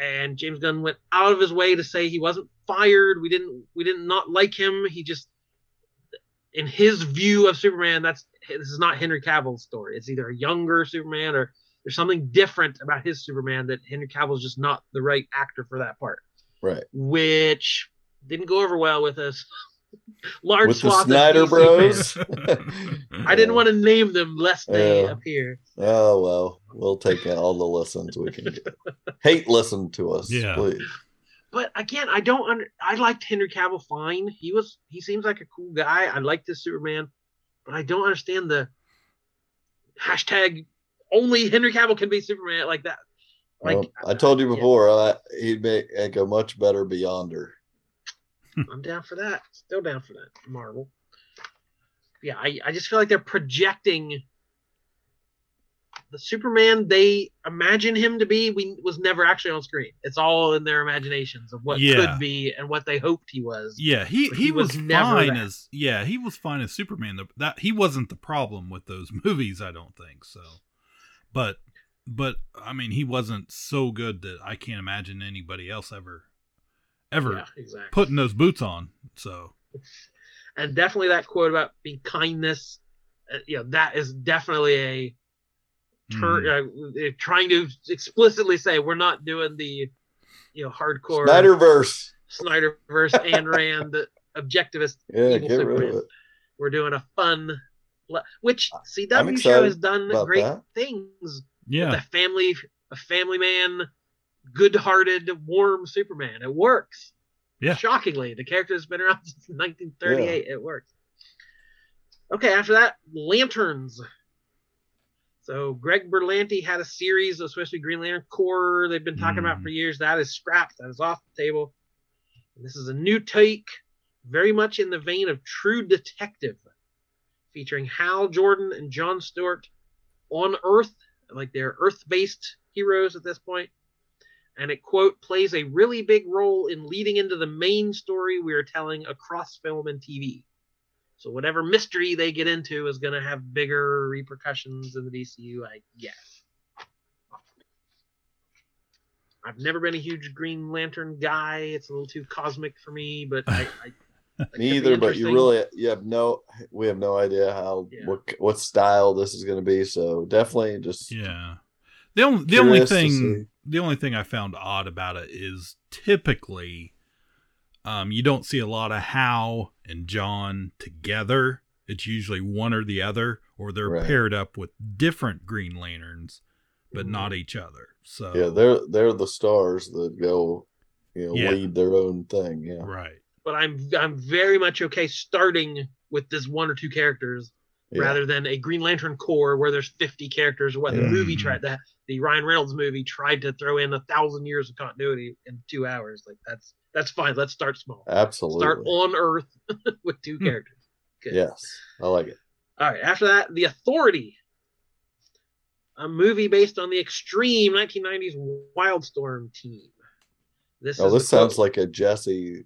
and James Gunn went out of his way to say he wasn't fired. We didn't we didn't not like him. He just in his view of Superman, that's this is not Henry Cavill's story. It's either a younger Superman or there's something different about his Superman that Henry Cavill is just not the right actor for that part. Right. Which didn't go over well with us. Large With the swath of Snyder DC Bros. I didn't want to name them lest they Yeah. appear. Oh well, we'll take all the lessons we can get. Hate listen to us, Yeah. please. But again, I don't under. I liked Henry Cavill fine. He was. He seems like a cool guy. I liked this Superman, but I don't understand the hashtag. Only Henry Cavill can be Superman like that. Like Well, I told you before, uh, he'd make, make a much better Beyonder. I'm down for that. Still down for that. Marvel. Yeah, I, I just feel like they're projecting the Superman they imagine him to be. We was never actually on screen. It's all in their imaginations of what Yeah. could be and what they hoped he was. Yeah, he, he, he was, was never fine as yeah he was fine as Superman. That he wasn't the problem with those movies. I don't think so. But but I mean he wasn't so good that I can't imagine anybody else ever ever Yeah, exactly. putting those boots on. So and definitely that quote about being kindness. Uh, you know, that is definitely a turn. mm, Uh, trying to explicitly say we're not doing the, you know, hardcore Snyderverse. Snyderverse and Rand objectivist. Yeah, Evil Superman. We're doing a fun, which CW show has done great that. things. yeah With a family, a family man, good-hearted, warm Superman. It works. Yeah. Shockingly, the character has been around since 1938. It works. Okay, after that, Lanterns. So Greg Berlanti had a series of supposed to be Green Lantern Corps they've been talking about Mm. for years. That is scrapped. That is off the table. And this is a new take, very much in the vein of True Detective, featuring Hal Jordan and John Stewart on Earth, like they're Earth-based heroes at this point. And it quote plays a really big role in leading into the main story we are telling across film and TV. So whatever mystery they get into is going to have bigger repercussions in the DCU, I guess. I've never been a huge Green Lantern guy. It's a little too cosmic for me, but I, I that could be Neither, but you really you have no we have no idea how Yeah. what what style this is going to be. So definitely just yeah. The only the only thing the only thing I found odd about it is typically um you don't see a lot of Hal and John together. It's usually one or the other, or they're Right. paired up with different Green Lanterns, but Mhm. not each other. So yeah they're they're the stars that go you know Yeah. lead their own thing. Yeah, right. but I'm I'm very much okay starting with this one or two characters yeah. rather than a Green Lantern Corps where there's 50 characters. Or what the Yeah. movie tried that the Ryan Reynolds movie tried to throw in a thousand years of continuity in two hours. Like that's that's fine. Let's start small. absolutely. Start on Earth with two Hmm. characters. Good. Yes, I like it. All right. After that, The Authority, a movie based on the extreme 1990s Wildstorm team. This Oh, this sounds quote. like a Jesse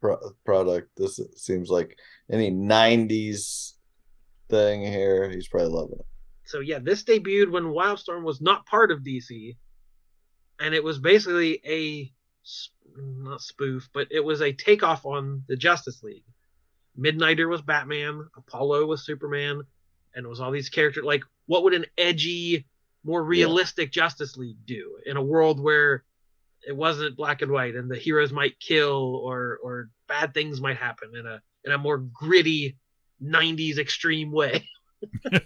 pro- product. This seems like any '90s thing here. He's probably loving it. so yeah, this debuted when Wildstorm was not part of DC, and it was basically a s- not spoof, but it was a takeoff on the Justice League. Midnighter was Batman, Apollo was Superman, and it was all these characters. Like, what would an edgy, more realistic Justice League do in a world where it wasn't black and white and the heroes might kill or or bad things might happen in a in a more gritty 90s extreme way.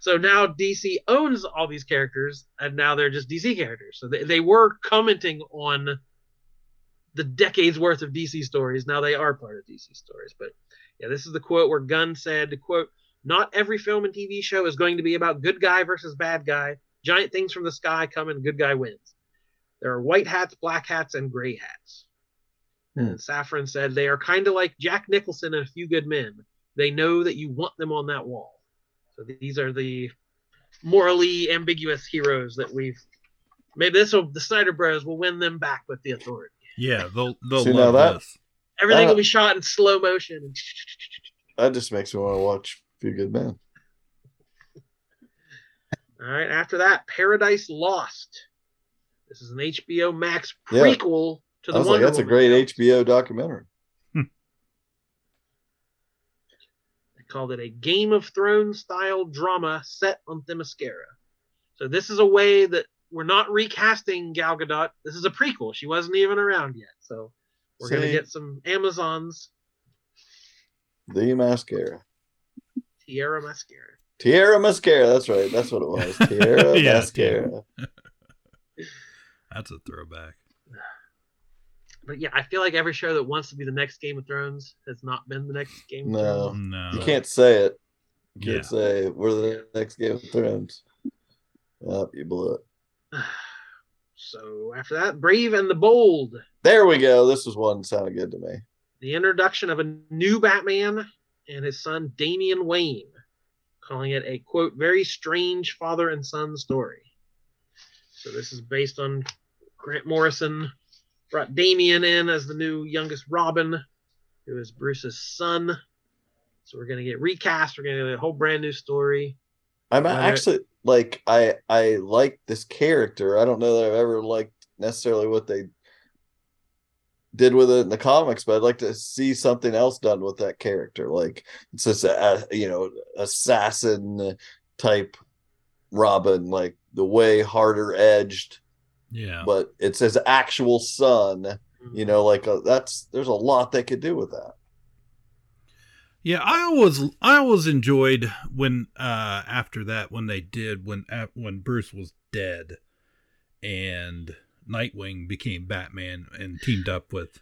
so now DC owns all these characters and now they're just DC characters. So they, they were commenting on the decades worth of DC stories. Now they are part of DC stories. But yeah, this is the quote where Gunn said, quote, not every film and TV show is going to be about good guy versus bad guy. Giant things from the sky come and good guy wins. There are white hats, black hats, and gray hats. Hmm. And Safran said they are kind of like Jack Nicholson and a few good men. They know that you want them on that wall. So these are the morally ambiguous heroes that we've. Maybe this will the Snyder Bros will win them back with the authority. Yeah, they'll they'll See, now love that- this. Everything Uh, will be shot in slow motion. That just makes me want to watch Few Good Men. All right. After that, Paradise Lost. This is an HBO Max Yeah. prequel to the I was like, Wonder that's a great films. HBO documentary. They called it a Game of Thrones style drama set on Themyscira. So this is a way that we're not recasting Gal Gadot. This is a prequel. She wasn't even around yet. So we're gonna get some Amazons The mascara. Tierra Mascara. Tierra Mascara. That's right. That's what it was. Tierra Yeah, Mascara. That's a throwback. But yeah, I feel like every show that wants to be the next Game of Thrones has not been the next Game of No. Thrones. No. You can't say it. You Yeah. can't say we're the next Game of Thrones. Oh, you blew it. So after that, Brave and the Bold. There we go. This was one that sounded good to me. the introduction of a new Batman and his son Damian Wayne, calling it a quote very strange father and son story. So this is based on Grant Morrison brought Damian in as the new youngest Robin, who is Bruce's son. So we're gonna get recast. We're gonna get a whole brand new story. I'm actually like I I like this character. I don't know that I've ever liked necessarily what they did with it in the comics, but I'd like to see something else done with that character. Like it's just a, a you know assassin type Robin, like the way harder edged, Yeah. but it's his actual son. You know, like uh that's there's a lot they could do with that. Yeah, I always I always enjoyed when uh after that when they did when uh, when Bruce was dead and Nightwing became Batman and teamed up with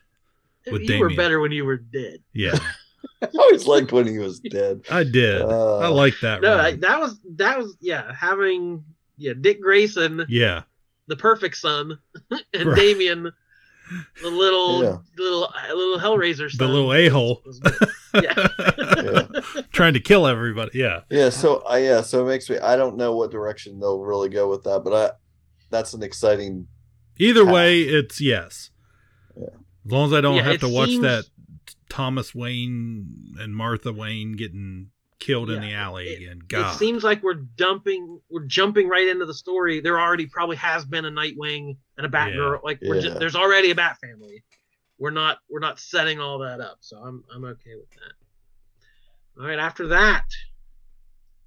with you were better when you were dead. yeah I always liked when he was dead. I did Uh, I like that No. I, that was that was yeah having yeah Dick Grayson yeah the perfect son, and Right. Damian, the little Yeah. little uh, little Hellraiser Son, the little a hole was. Yeah. trying to kill everybody yeah Yeah, so I yeah, so it makes me I don't know what direction they'll really go with that, but I that's an exciting either Path. way it's yes Yeah. as long as I don't Yeah, have it to watch seems- that Thomas Wayne and Martha Wayne getting killed in the alley it- again It seems like we're dumping, we're jumping right into the story. There already probably has been a Nightwing and a Batgirl. Like we're Yeah. just, there's already a Bat family. We're not we're not setting all that up, so I'm I'm okay with that. All right, after that,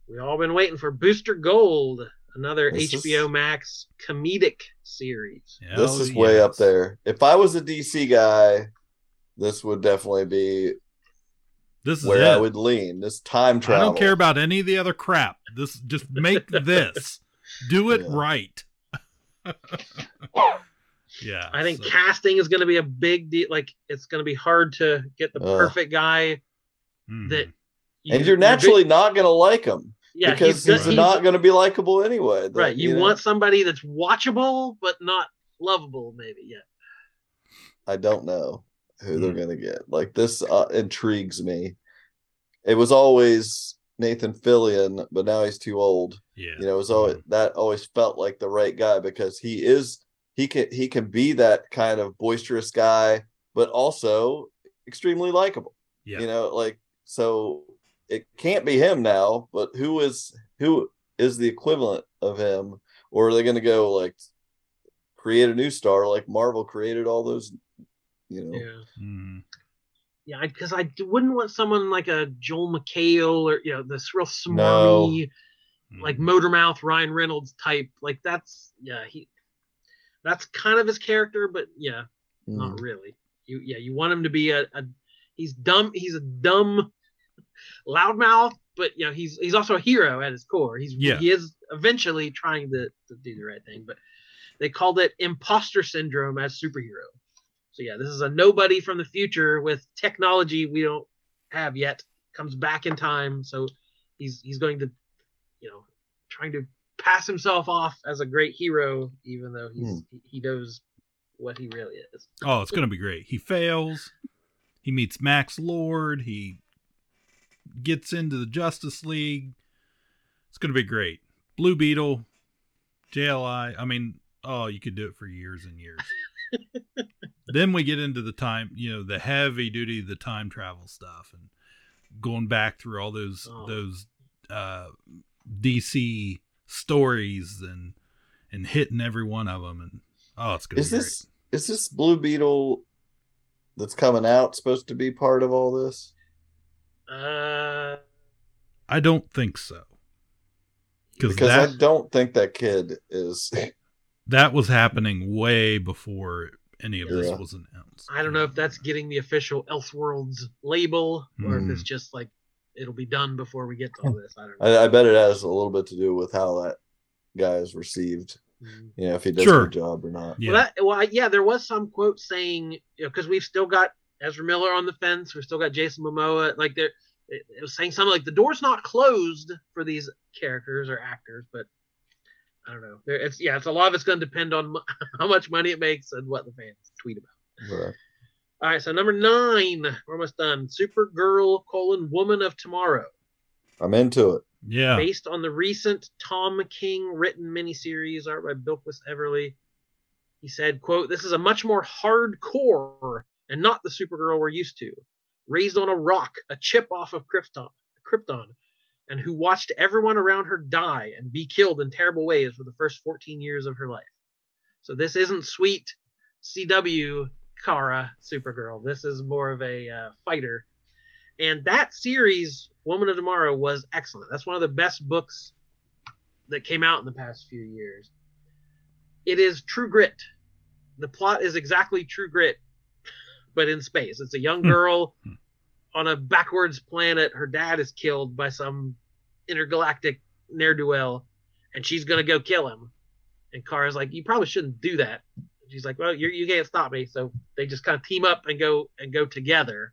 we all been waiting for Booster Gold, another This is- HBO Max comedic series. this Hell is oh, way up there. If I was a DC guy, this would definitely be this is where it. I would lean. This time travel. I don't care about any of the other crap. This just make this. Do it Yeah. right. yeah. I think so- casting is going to be a big deal. Like it's going to be hard to get the Ugh. perfect guy Mhm. that. and you're naturally not gonna like him yeah, because good- he's, not gonna be likable anyway. That- right. You, know? want somebody that's watchable but not lovable, maybe. Yeah. I don't know who they're Hmm. gonna get. Like this uh, intrigues me. It was always Nathan Fillion, but now he's too old. yeah. You know, it was always that always felt like the right guy because he is he can he can be that kind of boisterous guy, but also extremely likable. Yeah. You know, like so it can't be him now, but who is who is the equivalent of him? Or are they gonna go like create a new star like Marvel created all those, you know? Yeah. Mhm. Yeah, because I wouldn't want someone like a Joel McHale or you know this real No. smarmy like motor mouth Ryan Reynolds type. Like that's yeah he, that's kind of his character, but yeah, Mm. not really. You yeah you want him to be a, a he's dumb he's a dumb loudmouth, but you know he's he's also a hero at his core. He's Yeah. he is eventually trying to, to do the right thing, but they called it imposter syndrome as superhero. So yeah, this is a nobody from the future with technology we don't have yet. Comes back in time, so he's he's going to, you know, trying to pass himself off as a great hero, even though he's he, he knows what he really is. Oh, it's gonna be great. He fails. He meets Max Lord. He gets into the Justice League. It's gonna be great. Blue Beetle, JLI. I mean, oh, you could do it for years and years. then we get into the time, you know, the heavy duty, the time travel stuff, and going back through all those Oh. those uh, DC stories and and hitting every one of them and oh it's gonna Is be this is this Blue Beetle that's coming out supposed to be part of all this? Uh. I don't think so because Because that I don't think that kid is. that was happening way before any of this Yeah. was announced. I don't know if that's getting the official Elseworlds label or if it's Hmm. just like it'll be done before we get to all this. I don't know. I, I bet it has a little bit to do with how that guy is received. Mm. You know, if he does Sure. a good job or not. Yeah, Well, that, well, yeah, there was some quote saying, you know, because we've still got Ezra Miller on the fence, we've still got Jason Momoa. Like there, it, it was saying something like the door's not closed for these characters or actors, but I don't know. There, it's yeah, it's a lot of it's going to depend on mo- how much money it makes and what the fans tweet about. But, All right, so number nine, we're almost done. Supergirl colon Woman of Tomorrow, I'm into it. yeah. based on the recent Tom King written miniseries art by Bilquis Evely. He said, "quote This is a much more hardcore and not the Supergirl we're used to. Raised on a rock, a chip off of Krypton, Krypton, and who watched everyone around her die and be killed in terrible ways for the first 14 years of her life. So this isn't sweet CW Kara Supergirl. This is more of a uh, fighter. And that series, Woman of Tomorrow, was excellent. That's one of the best books that came out in the past few years. It is True Grit. The plot is exactly True Grit, but in space. It's a young Hmm. girl on a backwards planet. Her dad is killed by some intergalactic ne'er do well, and she's gonna go kill him. And Kara's like, "You probably shouldn't do that." She's like, "Well, you're, you can't stop me." So they just kind of team up and go and go together.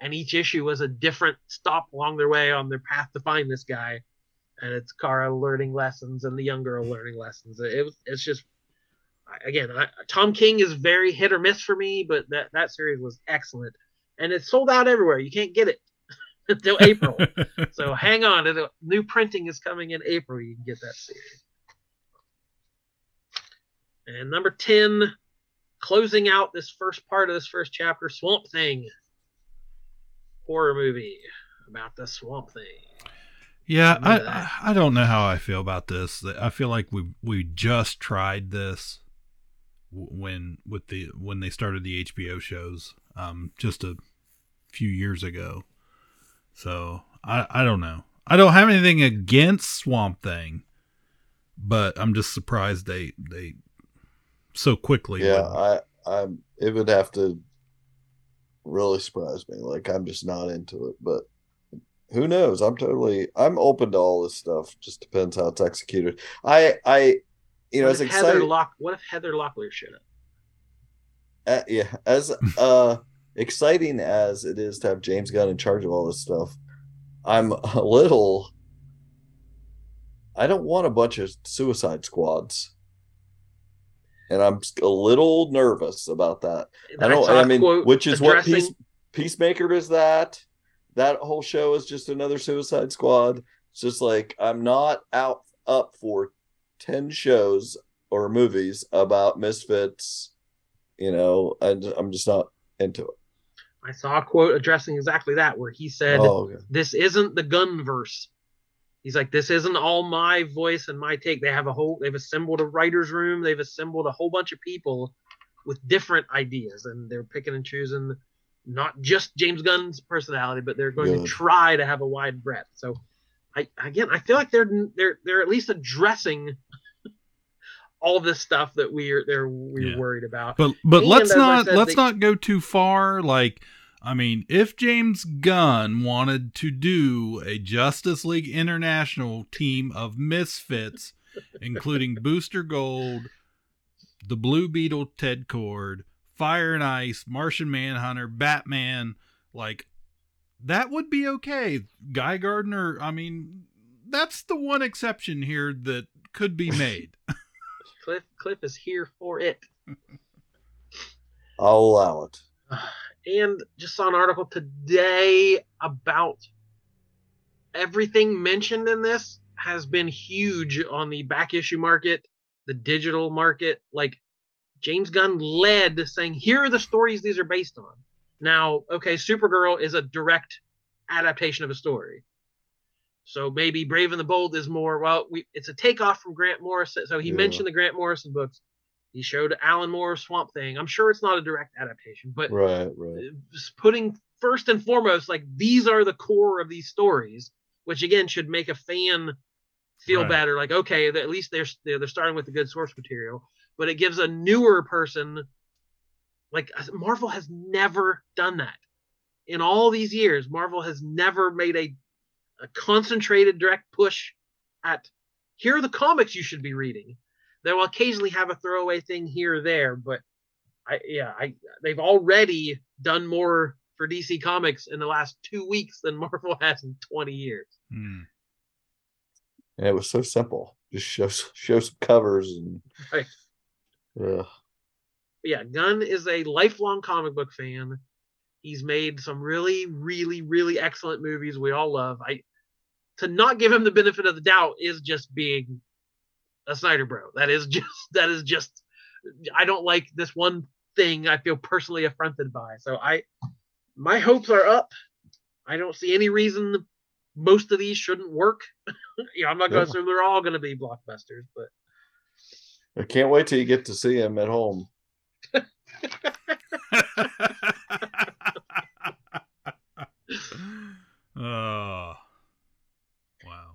And each issue was a different stop along their way on their path to find this guy. And it's Kara learning lessons and the young girl learning lessons. It was it's just again, I, Tom King is very hit or miss for me, but that that series was excellent, and it's sold out everywhere. You can't get it until April. so hang on, it'll, new printing is coming in April. You can get that series. And number ten, closing out this first part of this first chapter, Swamp Thing horror movie about the Swamp Thing. Yeah, I, I I don't know how I feel about this. I feel like we we just tried this when with the when they started the HBO shows um just a few years ago. So I I don't know. I don't have anything against Swamp Thing, but I'm just surprised they they so quickly. Yeah, would- I, I'm. It would have to really surprise me. Like I'm just not into it, but who knows? I'm totally. I'm open to all this stuff. Just depends how it's executed. I, I, you know, what it's if Heather exciting. Lock? What if Heather Locklear showed up? uh, yeah, as uh exciting as it is to have James Gunn in charge of all this stuff, I'm a little. I don't want a bunch of Suicide Squads, and I'm a little nervous about that. I don't. I, mean, quote which is what Peace, Peacemaker is. That that whole show is just another Suicide Squad. It's just like I'm not out up for ten shows or movies about misfits. You know, and I'm just not into it. I saw a quote addressing exactly that, where he said, Oh, okay. "This isn't the Gunn verse." He's like, "This isn't all my voice and my take. They have a whole. They've assembled a writers' room. They've assembled a whole bunch of people with different ideas, and they're picking and choosing not just James Gunn's personality, but they're going Good. to try to have a wide breadth." So, I again, I feel like they're they're they're at least addressing all this stuff that we're they're we're Yeah. worried about. But but And let's not said, let's they- not go too far. Like, I mean, if James Gunn wanted to do a Justice League International team of misfits, including Booster Gold, the Blue Beetle, Ted Kord, Fire and Ice, Martian Manhunter, Batman, like that would be okay. Guy Gardner, I mean, that's the one exception here that could be made. Cliff Cliff is here for it. I'll allow it. and just saw an article today about everything mentioned in this has been huge on the back issue market, the digital market. Like James Gunn led saying, here are the stories these are based on. Now, okay, Supergirl is a direct adaptation of a story. So maybe Brave and the Bold is more well. We it's a takeoff from Grant Morrison. So he Yeah. mentioned the Grant Morrison books. He showed Alan Moore's Swamp Thing. I'm sure it's not a direct adaptation, but Right, right. just putting first and foremost like these are the core of these stories which again should make a fan feel Right. better like okay at least they're they're they're starting with the good source material but it gives a newer person like uh, marvel has never done that in all these years marvel has never made a, a concentrated direct push at here are the comics you should be reading they will occasionally have a throwaway thing here or there but I yeah, I they've already done more for DC Comics in the last two weeks than Marvel has in 20 years. Hmm. And it was so simple. Just show show some covers and Right. Ugh. But yeah, Gunn is a lifelong comic book fan. He's made some really, really, really excellent movies we all love. I to not give him the benefit of the doubt is just being a Snyder bro. That is just that is just I don't like this one thing I feel personally affronted by. So I my hopes are up. I don't see any reason most of these shouldn't work. yeah, I'm not gonna Yeah. assume they're all gonna be blockbusters, but I can't wait till you get to see him at home. oh, wow.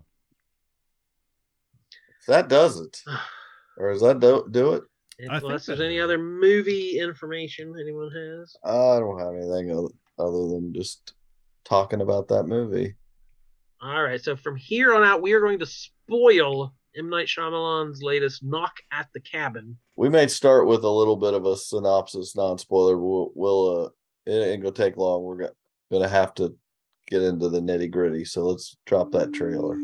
If that does it, or does that do, do it? I think unless there's that- any other movie information anyone has. I don't have anything other, other than just talking about that movie. All right, so from here on out, we are going to spoil M Night Shyamalan's latest Knock at the Cabin. We may start with a little bit of a synopsis, non-spoiler. We'll, we'll uh, it ain't gonna take long. We're gonna have to get into the nitty gritty. So let's drop that trailer.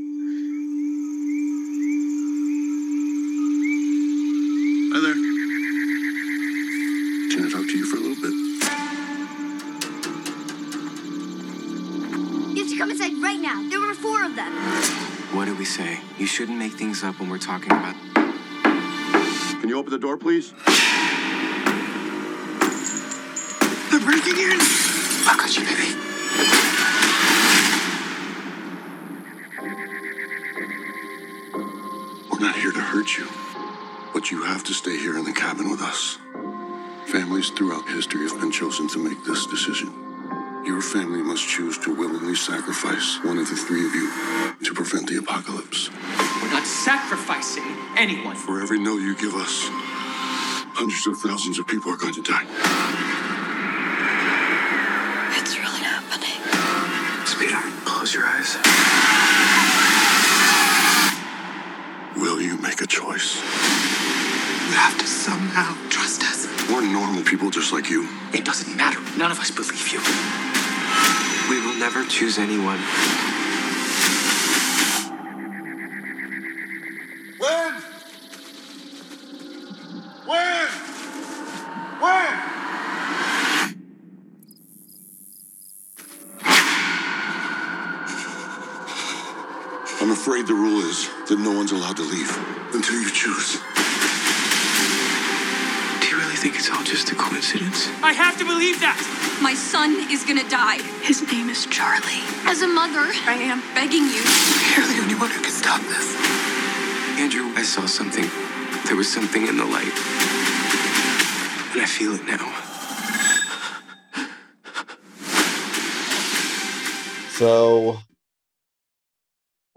We say? You shouldn't make things up when we're talking about. Can you open the door, please? They're breaking in! I got you, baby. We're not here to hurt you, but you have to stay here in the cabin with us. Families throughout history have been chosen to make this decision. Your family must choose to willingly sacrifice one of the three of you to prevent the apocalypse. We're not sacrificing anyone. For every no you give us, hundreds of thousands of people are going to die. It's really happening. Sweetheart, close your eyes. Will you make a choice? You have to somehow trust us. We're normal people just like you. It doesn't matter. None of us believe you. We will never choose anyone. When? When? When? I'm afraid the rule is that no one's allowed to leave until you choose. Do you really think it's all just a coincidence? I have to believe that. My son is gonna die. His name is Charlie. As a mother, I am begging you. You're the only one who can stop this. Andrew, I saw something. There was something in the light. And I feel it now. So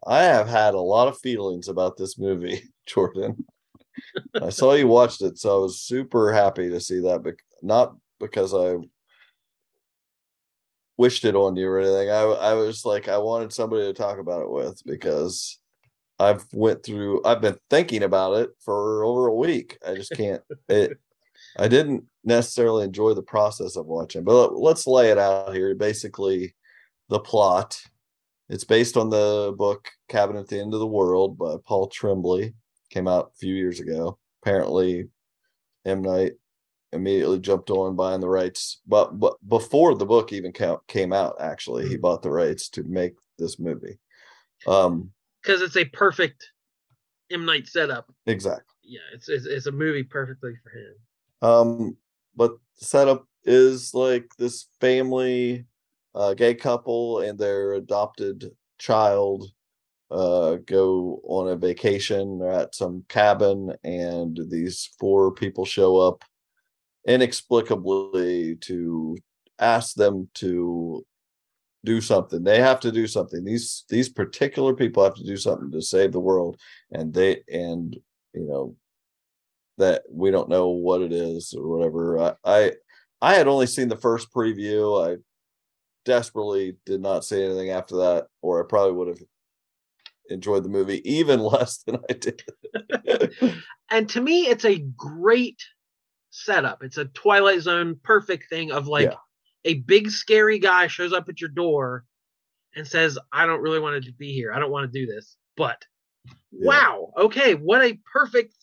I have had a lot of feelings about this movie, Jordan. I saw you watched it, so I was super happy to see that, but not because I wished it on you or anything. I I was like I wanted somebody to talk about it with because I've went through I've been thinking about it for over a week. I just can't it I didn't necessarily enjoy the process of watching, but let- let's lay it out here. Basically, the plot. It's based on the book Cabin at the End of the World by Paul Tremblay. Came out a few years ago. Apparently, M. Night immediately jumped on buying the rights. But but before the book even came out, actually, he bought the rights to make this movie. Um, Because it's a perfect M Night setup. exactly. Yeah, it's, it's it's a movie perfectly for him. Um, but the setup is like this family, uh, gay couple and their adopted child uh, go on a vacation. They're at some cabin, and these four people show up inexplicably to ask them to do something. They have to do something. These these particular people have to do something to save the world, and they and you know that we don't know what it is or whatever. I I, I had only seen the first preview. I desperately did not see anything after that, or I probably would have enjoyed the movie even less than I did. and to me, it's a great setup. It's a Twilight Zone perfect thing of like Yeah. a big scary guy shows up at your door and says, "I don't really want to be here. I don't want to do this." But Yeah. wow, okay, what a perfect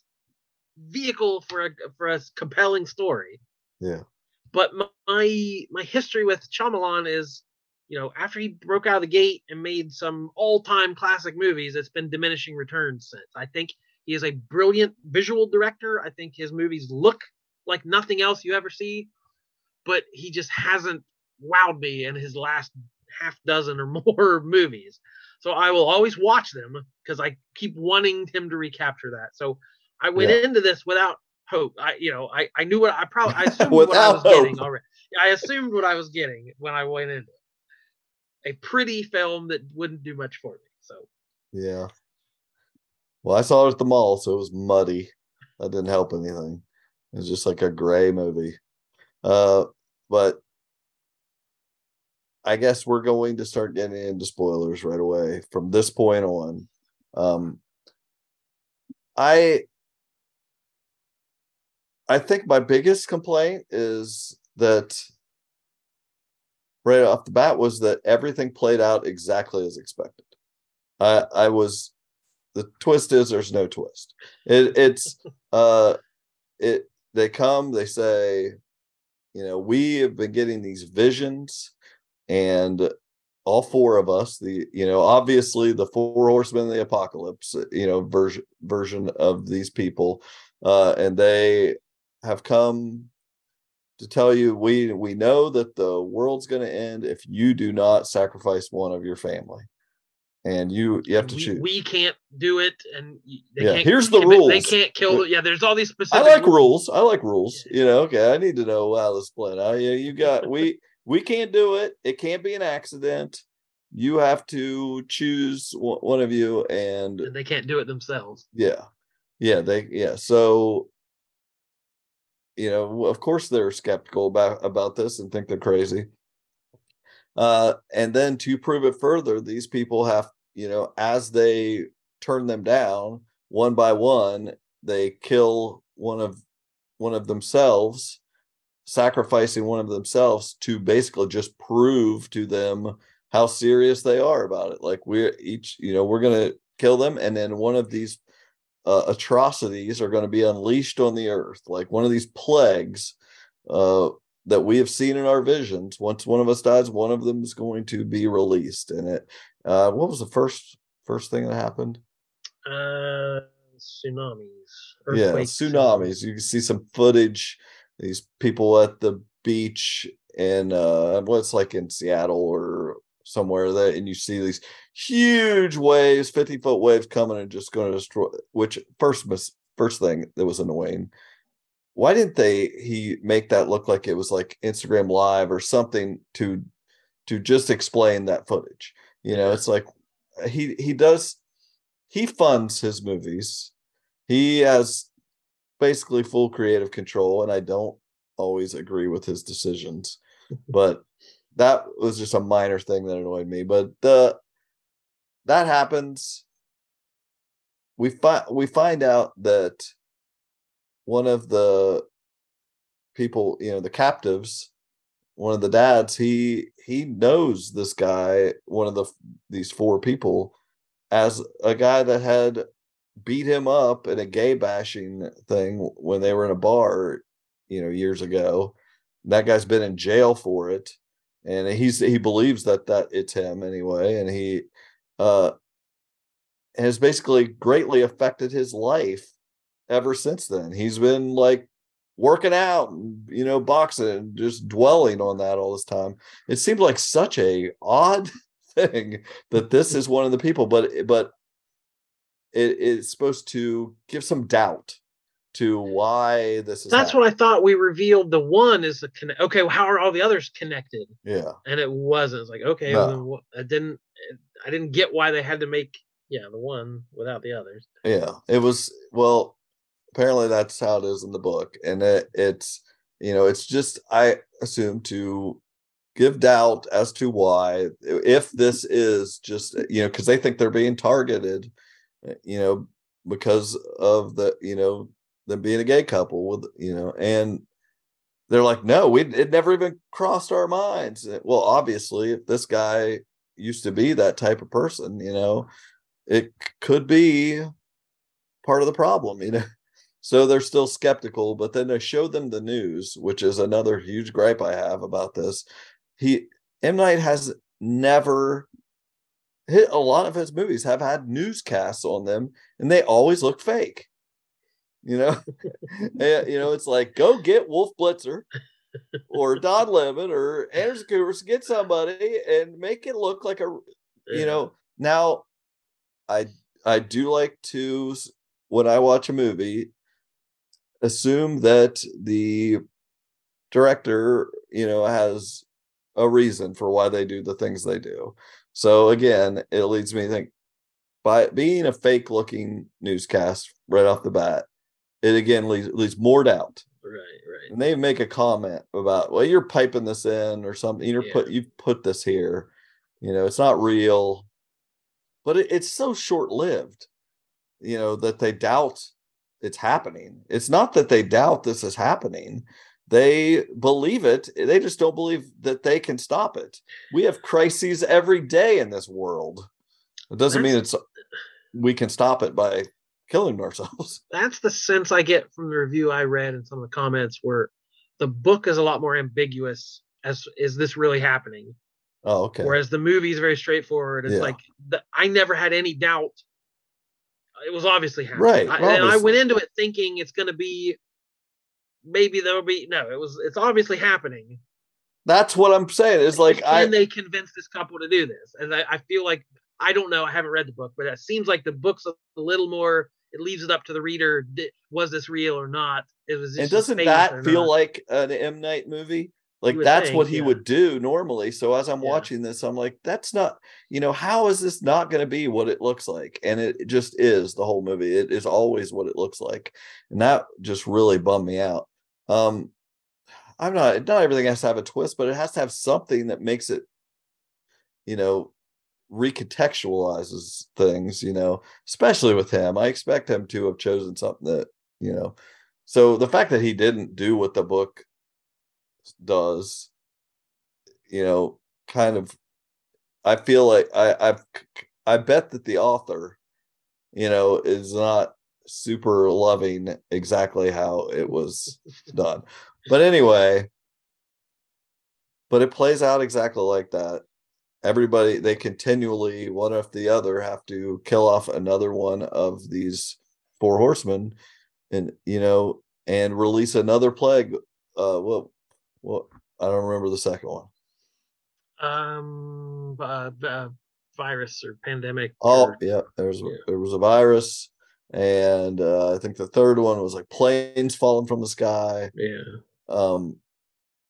vehicle for a for a compelling story. Yeah. But my my history with Shyamalan is, you know, after he broke out of the gate and made some all-time classic movies, it's been diminishing returns since. I think he is a brilliant visual director. I think his movies look like nothing else you ever see, but he just hasn't wowed me in his last half dozen or more movies. So I will always watch them because I keep wanting him to recapture that. So I went Yeah. into this without hope. I, you know, I, I knew what I probably I assumed what I was getting hope. already. I assumed what I was getting when I went into it. A pretty film that wouldn't do much for me. So Yeah. Well, I saw it at the mall, so it was muddy. That didn't help anything. It was just like a gray movie. Uh, but I guess we're going to start getting into spoilers right away from this point on. Um, I I think my biggest complaint is that right off the bat was that everything played out exactly as expected. I I was the twist is there's no twist. It it's uh it they come, they say, you know, we have been getting these visions and all four of us, the you know, obviously the four horsemen of the apocalypse, you know, version version of these people, uh, and they have come to tell you we we know that the world's going to end if you do not sacrifice one of your family, and you you have to we, choose. we can't do it, and they Yeah, can't, here's the rules. They can't kill. Yeah, there's all these specific. I like rules. I like rules. You know, okay. I need to know how this playing out. Yeah, you got we we can't do it. It can't be an accident. You have to choose one one of you, and and they can't do it themselves. yeah, yeah, they yeah. So you know, of course, they're skeptical about about this and think they're crazy. Uh, and then to prove it further, these people have you know, as they turn them down one by one, they kill one of one of themselves, sacrificing one of themselves to basically just prove to them how serious they are about it. Like we're each, you know, we're gonna kill them, and then one of these uh, atrocities are going to be unleashed on the earth, like one of these plagues uh, that we have seen in our visions. Once one of us dies, one of them is going to be released. And it, uh, what was the first first thing that happened? Uh, tsunamis. yeah, tsunamis. You can see some footage. These people at the beach in uh, what's like in Seattle or somewhere there, and you see these huge waves, fifty foot waves coming and just going to destroy. Which first first thing that was annoying. Why didn't they he make that look like it was like Instagram live or something to to just explain that footage? You know, it's like uh, he he does he funds his movies. He has basically full creative control, and I don't always agree with his decisions. but that was just a minor thing that annoyed me. But the that happens. We find we find out that one of the people, you know, the captives, one of the dads, he he knows this guy, one of the these four people, as a guy that had beat him up in a gay bashing thing when they were in a bar, you know, years ago. That guy's been in jail for it, and he's he believes that that it's him anyway, and he uh has basically greatly affected his life ever since then. He's been like working out you know boxing and just dwelling on that all this time. It seemed like such a odd thing that this is one of the people, but eh, but it, it's supposed to give some doubt to why this is. That's what I thought. We revealed the one is the connect. Okay, well, how are all the others connected? Yeah, And it wasn't. It's like okay, No. wha- I didn't. I didn't get why they had to make yeah the one without the others. yeah. It was well. Apparently, that's how it is in the book, and it, it's you know it's just I assume to give doubt as to why if this is just you know because they think they're being targeted you know because of the you know them being a gay couple with you know and they're like no we it never even crossed our minds. Well obviously if this guy used to be that type of person you know it could be part of the problem you know so they're still skeptical but then they show them the news which is another huge gripe i have about this he M Night has never hit a lot of his movies have had newscasts on them and they always look fake. You know, Eh, you know, it's like go get Wolf Blitzer or Don Lemon or Anderson Cooper, get somebody and make it look like a you know. Now, I I do like to when I watch a movie assume that the director you know has a reason for why they do the things they do. So again it leads me to think by being a fake looking newscast right off the bat it again leaves, leaves more doubt. Right, right. and they make a comment about well you're piping this in or something. You're Yeah. put you put this here. You know it's not real. But it, it's so short lived you know that they doubt it's happening it's not that they doubt this is happening they believe it they just don't believe that they can stop it we have crises every day in this world it doesn't mean it's we can stop it by killing ourselves That's the sense I get from the review I read and some of the comments where the book is a lot more ambiguous as is this really happening? oh okay Whereas the movie is very straightforward. It's Yeah. like the, I never had any doubt. It was obviously happening. Right, I, and I went into it thinking it's going to be maybe there'll be no. It was. It's obviously happening. that's what i'm saying it's like Can i they convince this couple to do this? And I, I feel like I don't know. I haven't read the book, but it seems like the book's a little more. It leaves it up to the reader. Was this real or not? It was. and doesn't that feel not. like uh, an M Night movie? Like that's think, what he yeah. would do normally. So as I'm Yeah. watching this, I'm like, that's not, you know, how is this not going to be what it looks like? And it just is the whole movie. It is always what it looks like, and that just really bummed me out. Um, I'm not. Not everything has to have a twist, but it has to have something that makes it, you know, recontextualizes things. You know, especially with him, I expect him to have chosen something that you know. So the fact that he didn't do what the book does, you know, kind of, I feel like I I've I bet that the author, you know, is not super loving exactly how it was done. But anyway, but it plays out exactly like that. Everybody they continually one after the other have to kill off another one of these four horsemen and you know and release another plague uh what what I don't remember the second one. um uh, uh, virus or pandemic. Oh, or- yeah, there was Yeah. there was a virus, and uh, I think the third one was like planes falling from the sky. yeah. Um,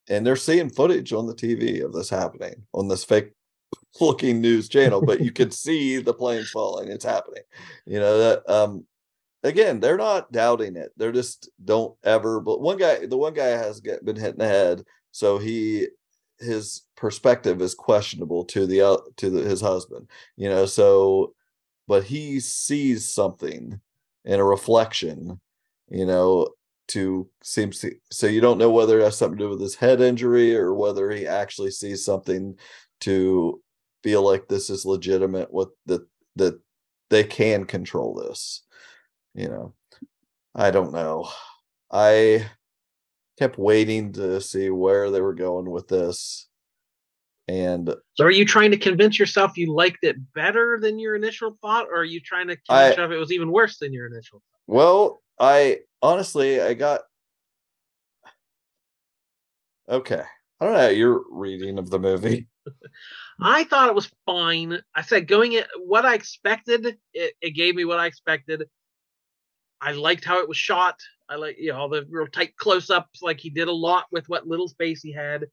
and they're seeing footage on the TV of this happening on this fake looking news channel, but you can see the planes falling. It's happening. You know that. Um, again, they're not doubting it. They're just don't ever. But one guy, the one guy has get, been hit in the head, so he his perspective is questionable to the to the, his husband. You know, so but he sees something in a reflection. You know, to seems to so you don't know whether it has something to do with his head injury or whether he actually sees something to feel like this is legitimate what that that they can control this you know i don't know i kept waiting to see where they were going with this and So are you trying to convince yourself you liked it better than your initial thought, or are you trying to I- convince yourself it was even worse than your initial? Well, I honestly I got okay. I don't know your reading of the movie, I thought it was fine. I said going it what I expected. It, it gave me what I expected. I liked how it was shot. I like you know all the real tight close-ups. Like he did a lot with what little space he had,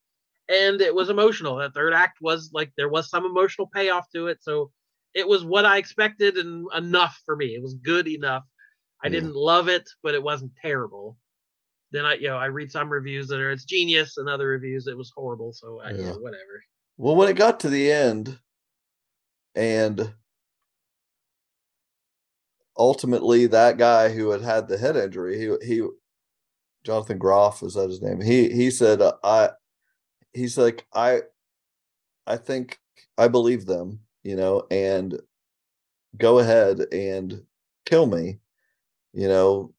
and it was emotional. That third act was like there was some emotional payoff to it. So it was what I expected and enough for me. It was good enough. I didn't love it, but it wasn't terrible. Then I you know I read some reviews that are it's genius, and other reviews it was horrible. So I, you Yeah. know, whatever. Well, when it got to the end, and ultimately that guy who had had the head injury, he he, Jonathan Groff was that his name? He he said, uh, I, he's like I, I think I believe them, you know, and go ahead and kill me, you know,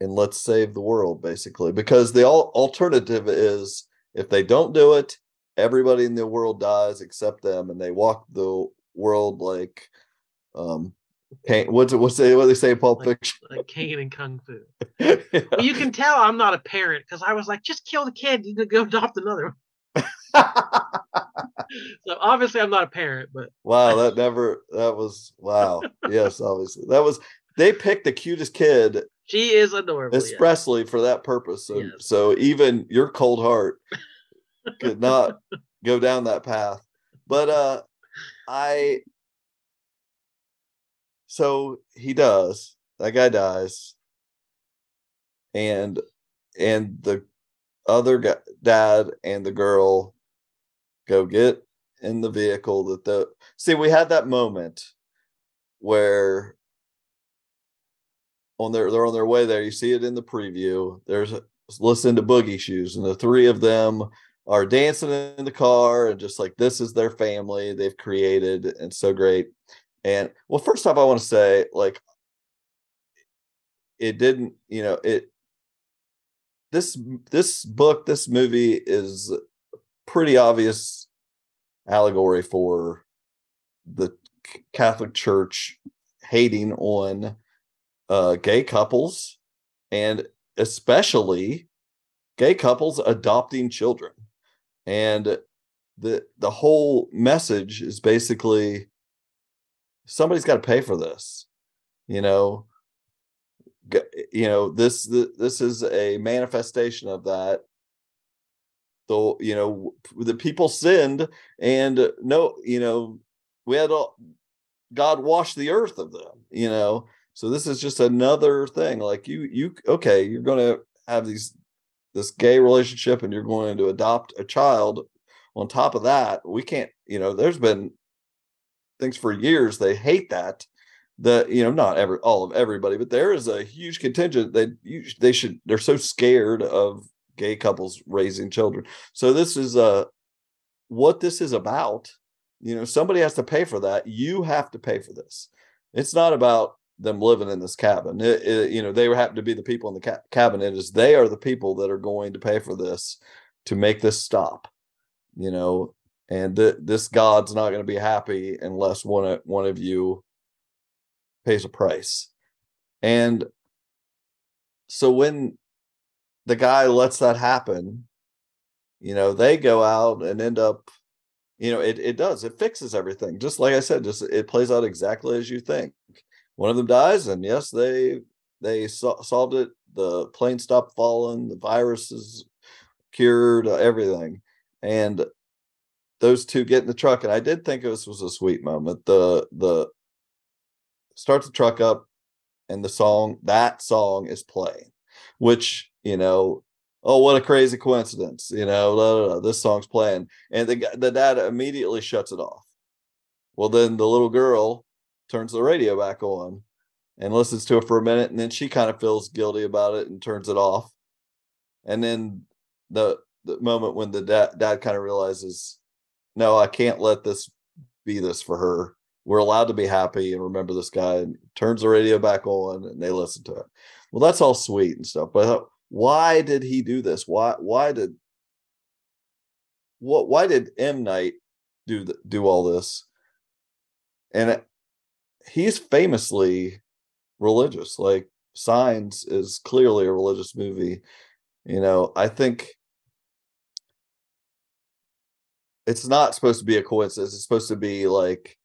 and let's save the world basically because the al- alternative is if they don't do it everybody in the world dies except them and they walk the world like um What's it what's they what they say in Pulp Like- Fiction Like Caine and Kung Fu. Yeah. Well, you can tell I'm not a parent because I was like, just kill the kid. You could go adopt another one. So obviously I'm not a parent, but wow that never that was wow yes obviously that was they picked the cutest kid she is adorable. yeah. expressly for that purpose so Yes. so even your cold heart could not go down that path but uh i so he does. That guy dies. And and the other guy, dad and the girl go get in the vehicle that the see we had that moment where on their they're on their way there. You see it in the preview. There's listen to boogie shoes and the three of them are dancing in the car and just like this is their family. They've created and so great and well first off i want to say like it didn't you know it this this book this movie is pretty obvious allegory for the catholic church hating on uh gay couples and especially gay couples adopting children. And the the whole message is basically somebody's got to pay for this you know? You know this this is a manifestation of that. The you know the people sinned and uh, no you know we had all god washed the earth of them you know? So this is just another thing like you you okay you're going to have these this gay relationship and you're going to adopt a child on top of that. We can't you know there's been things for years they hate that That you know not every all of everybody but there is a huge contingent that you they should they're so scared of gay couples raising children. So this is uh what this is about you know somebody has to pay for that. You have to pay for this. It's not about them living in this cabin. It, it- you know they happen to be the people in the ca- cabin. It is they are the people that are going to pay for this to make this stop you know and th- this god's not going to be happy unless one of one of you pays a price. And so when the guy lets that happen you know they go out and end up you know it, it does it fixes everything. Just like i said just it plays out exactly as you think. One of them dies and yes they they so- solved it. The plane stopped falling the virus is cured uh, everything. And those two get in the truck and i did think this was a sweet moment. The the start the truck up and the song that song is playing which you know oh what a crazy coincidence you know la, la, la, this song's playing. And the, the dad immediately shuts it off. Well then the little girl turns the radio back on and listens to it for a minute and then she kind of feels guilty about it and turns it off. And then the the moment when the dad dad kind of realizes no i can't let this be this for her. We're allowed to be happy and remember this guy and turns the radio back on and they listen to it. Well that's all sweet and stuff but uh, why did he do this? Why why did what why did m. Night do th- do all this? And it, he's famously religious like signs is clearly a religious movie. You know i think it's not supposed to be a coincidence. It's supposed to be like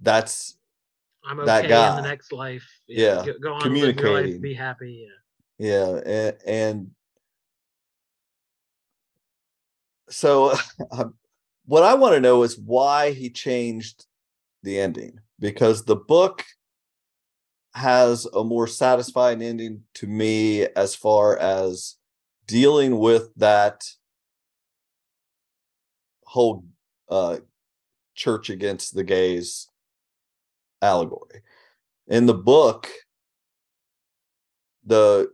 that's I'm okay that in the next life. Yeah, go, go on, your life, communicating. be happy. Yeah. yeah, and, and so um, what I want to know is why he changed the ending because the book has a more satisfying ending to me as far as dealing with that whole uh church against the gays allegory. In the book the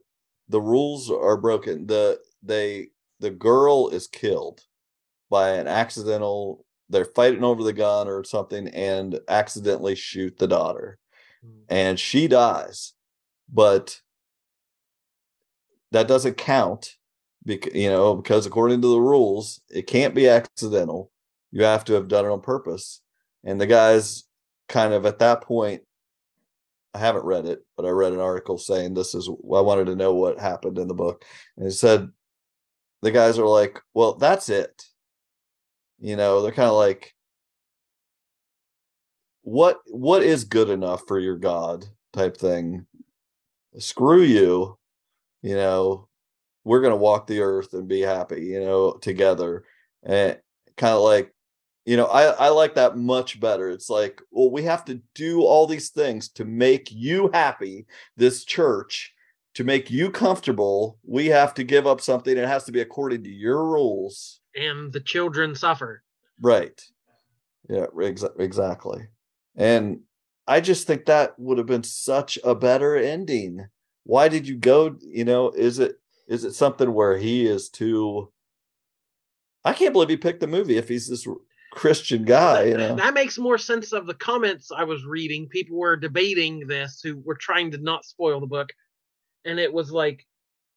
the rules are broken. The they the girl is killed by an accidental they're fighting over the gun or something and accidentally shoot the daughter. And she dies but that doesn't count because you know because according to the rules it can't be accidental. You have to have done it on purpose. And the guys kind of at that point i haven't read it but i read an article saying this is i wanted to know what happened in the book. And it said the guys are like well that's it. You know they're kind of like what what is good enough for your god? type thing. Screw you you know we're going to walk the earth and be happy you know together and kind of like you know i i like that much better it's like well we have to do all these things to make you happy this church to make you comfortable we have to give up something it has to be according to your rules And the children suffer. Right. Yeah, exa- exactly. And I just think that would have been such a better ending. Why did you go, you know, is it is it something where he is too I can't believe he picked the movie if he's this Christian guy, you know. That makes more sense of the comments I was reading. People were debating this who were trying to not spoil the book. And it was like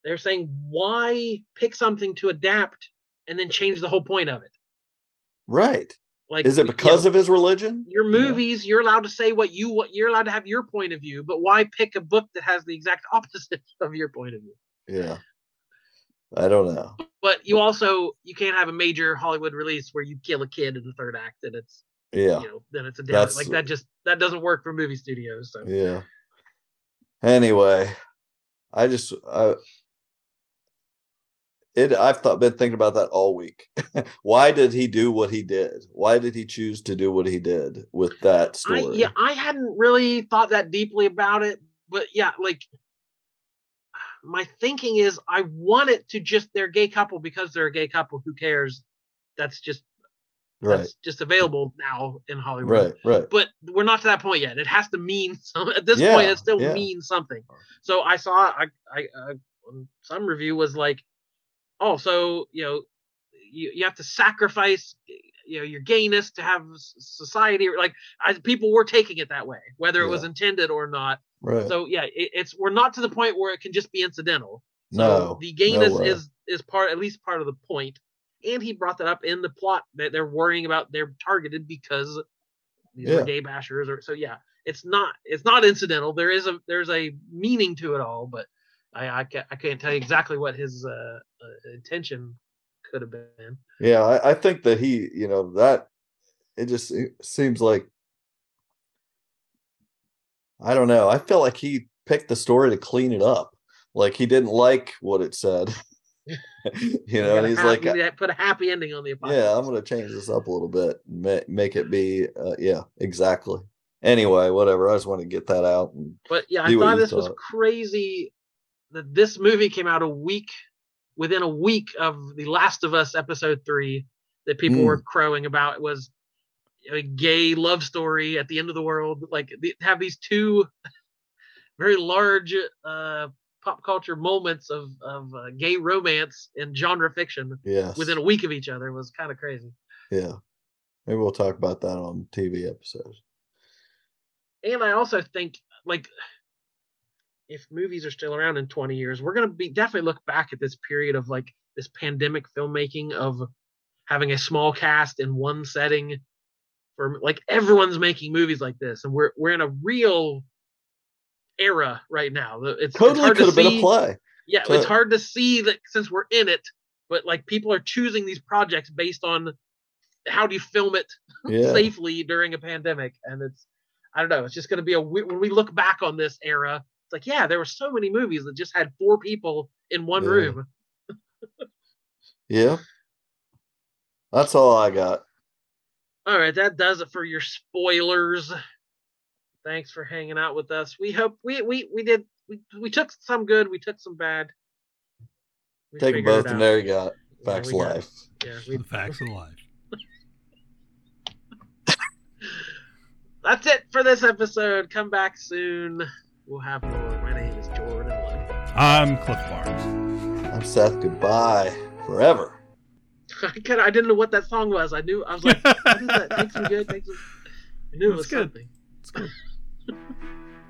they're saying, why pick something to adapt and then change the whole point of it? Right. Like Is it you because know, of his religion? your You movies, you're allowed to say what you what you're allowed to have your point of view, but why pick a book that has the exact opposite of your point of view? Yeah. I don't know. But you also you can't have a major Hollywood release where you kill a kid in the third act and it's Yeah. you know then it's a down That's- like that just that doesn't work for movie studios. So Yeah. Anyway, I just I it I've thought been thinking about that all week. Why did he do what he did? Why did he choose to do what he did with that I, story? yeah, I hadn't really thought that deeply about it, but yeah, like my thinking is I want it to just they're a gay couple because they're a gay couple. Who cares? That's just right, that's just available now in Hollywood. right, right. But we're not to that point yet. It has to mean some. At this Yeah, point, it still yeah. means something. So I saw I I uh, some review was like, oh, so you know, you you have to sacrifice you know your gayness to have society like I, people were taking it that way whether it was intended or not Right. so yeah it, it's we're not to the point where it can just be incidental so no. the gayness way. is is part at least part of the point and he brought that up in the plot that they're worrying about they're targeted because these Yeah. are gay bashers or so yeah it's not it's not incidental there is a there's a meaning to it all but i i can't, I can't tell you exactly what his uh, uh intention could have been Yeah, I, I think that he, you know, that it just se- seems like I don't know. I feel like he picked the story to clean it up. Like he didn't like what it said. you know, he's have- like, put a happy ending on the apocalypse. yeah, I'm gonna change this up a little bit, and ma- make it be, uh, yeah, exactly. Anyway, whatever. I just want to get that out. And, But yeah, I thought this was crazy that this movie came out a week within a week of The Last of Us episode three that people Mm. were crowing about. It was a gay love story at the end of the world. Like have these two very large uh, pop culture moments of of uh, gay romance and genre fiction yes, within a week of each other was kind of crazy. yeah. Maybe we'll talk about that on TV episodes. and I also think like if movies are still around in 20 years, we're gonna be definitely look back at this period of like this pandemic filmmaking of having a small cast in one setting for like everyone's making movies like this, and we're we're in a real era right now. It's, it's Totally hard could to have been a play. Yeah, to- it's hard to see that since we're in it, but like people are choosing these projects based on how do you film it Yeah. safely during a pandemic? And it's I don't know. It's just going to be a we- when we look back on this era. It's like yeah, there were so many movies that just had four people in one Yeah. room. Yeah. That's all I got. All right, that does it for your spoilers. Thanks for hanging out with us. We hope we we we did we, we took some good, we took some bad. We Take them figured it both, and there you got facts we of got life. Yeah, we, facts of life. that's it for this episode. Come back soon. We'll have more. My name is Jordan. Luck. I'm Cliff Barnes. I'm Seth. Goodbye forever. I could I didn't know what that song was. I knew I was like, what is that? Makes me good. Makes me... I knew it was good. something. It's good.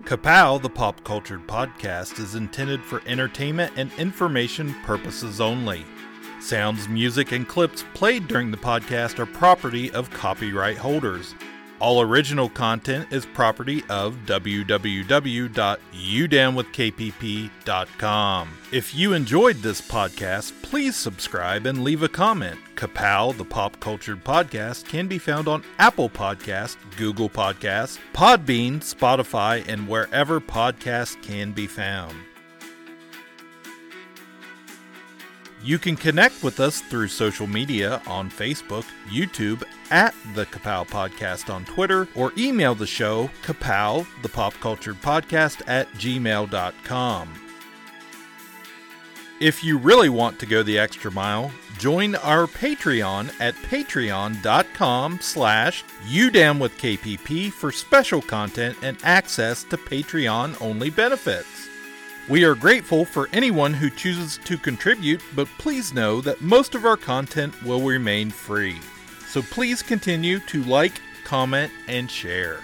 Kapow, the pop cultured podcast, is intended for entertainment and information purposes only. Sounds, music, and clips played during the podcast are property of copyright holders. All original content is property of www.udownwithkpp.com. If you enjoyed this podcast, please subscribe and leave a comment. Kapow, the pop cultured podcast, can be found on Apple Podcast, Google Podcast, Podbean, Spotify, and wherever podcasts can be found. You can connect with us through social media on Facebook, YouTube, at the Kapow Podcast on Twitter, or email the show, kapow, the pop cultured podcast, at gmail.com. If you really want to go the extra mile, join our Patreon at patreon.com slash udownwithkpp for special content and access to Patreon-only benefits. We are grateful for anyone who chooses to contribute, but please know that most of our content will remain free. So please continue to like, comment, and share.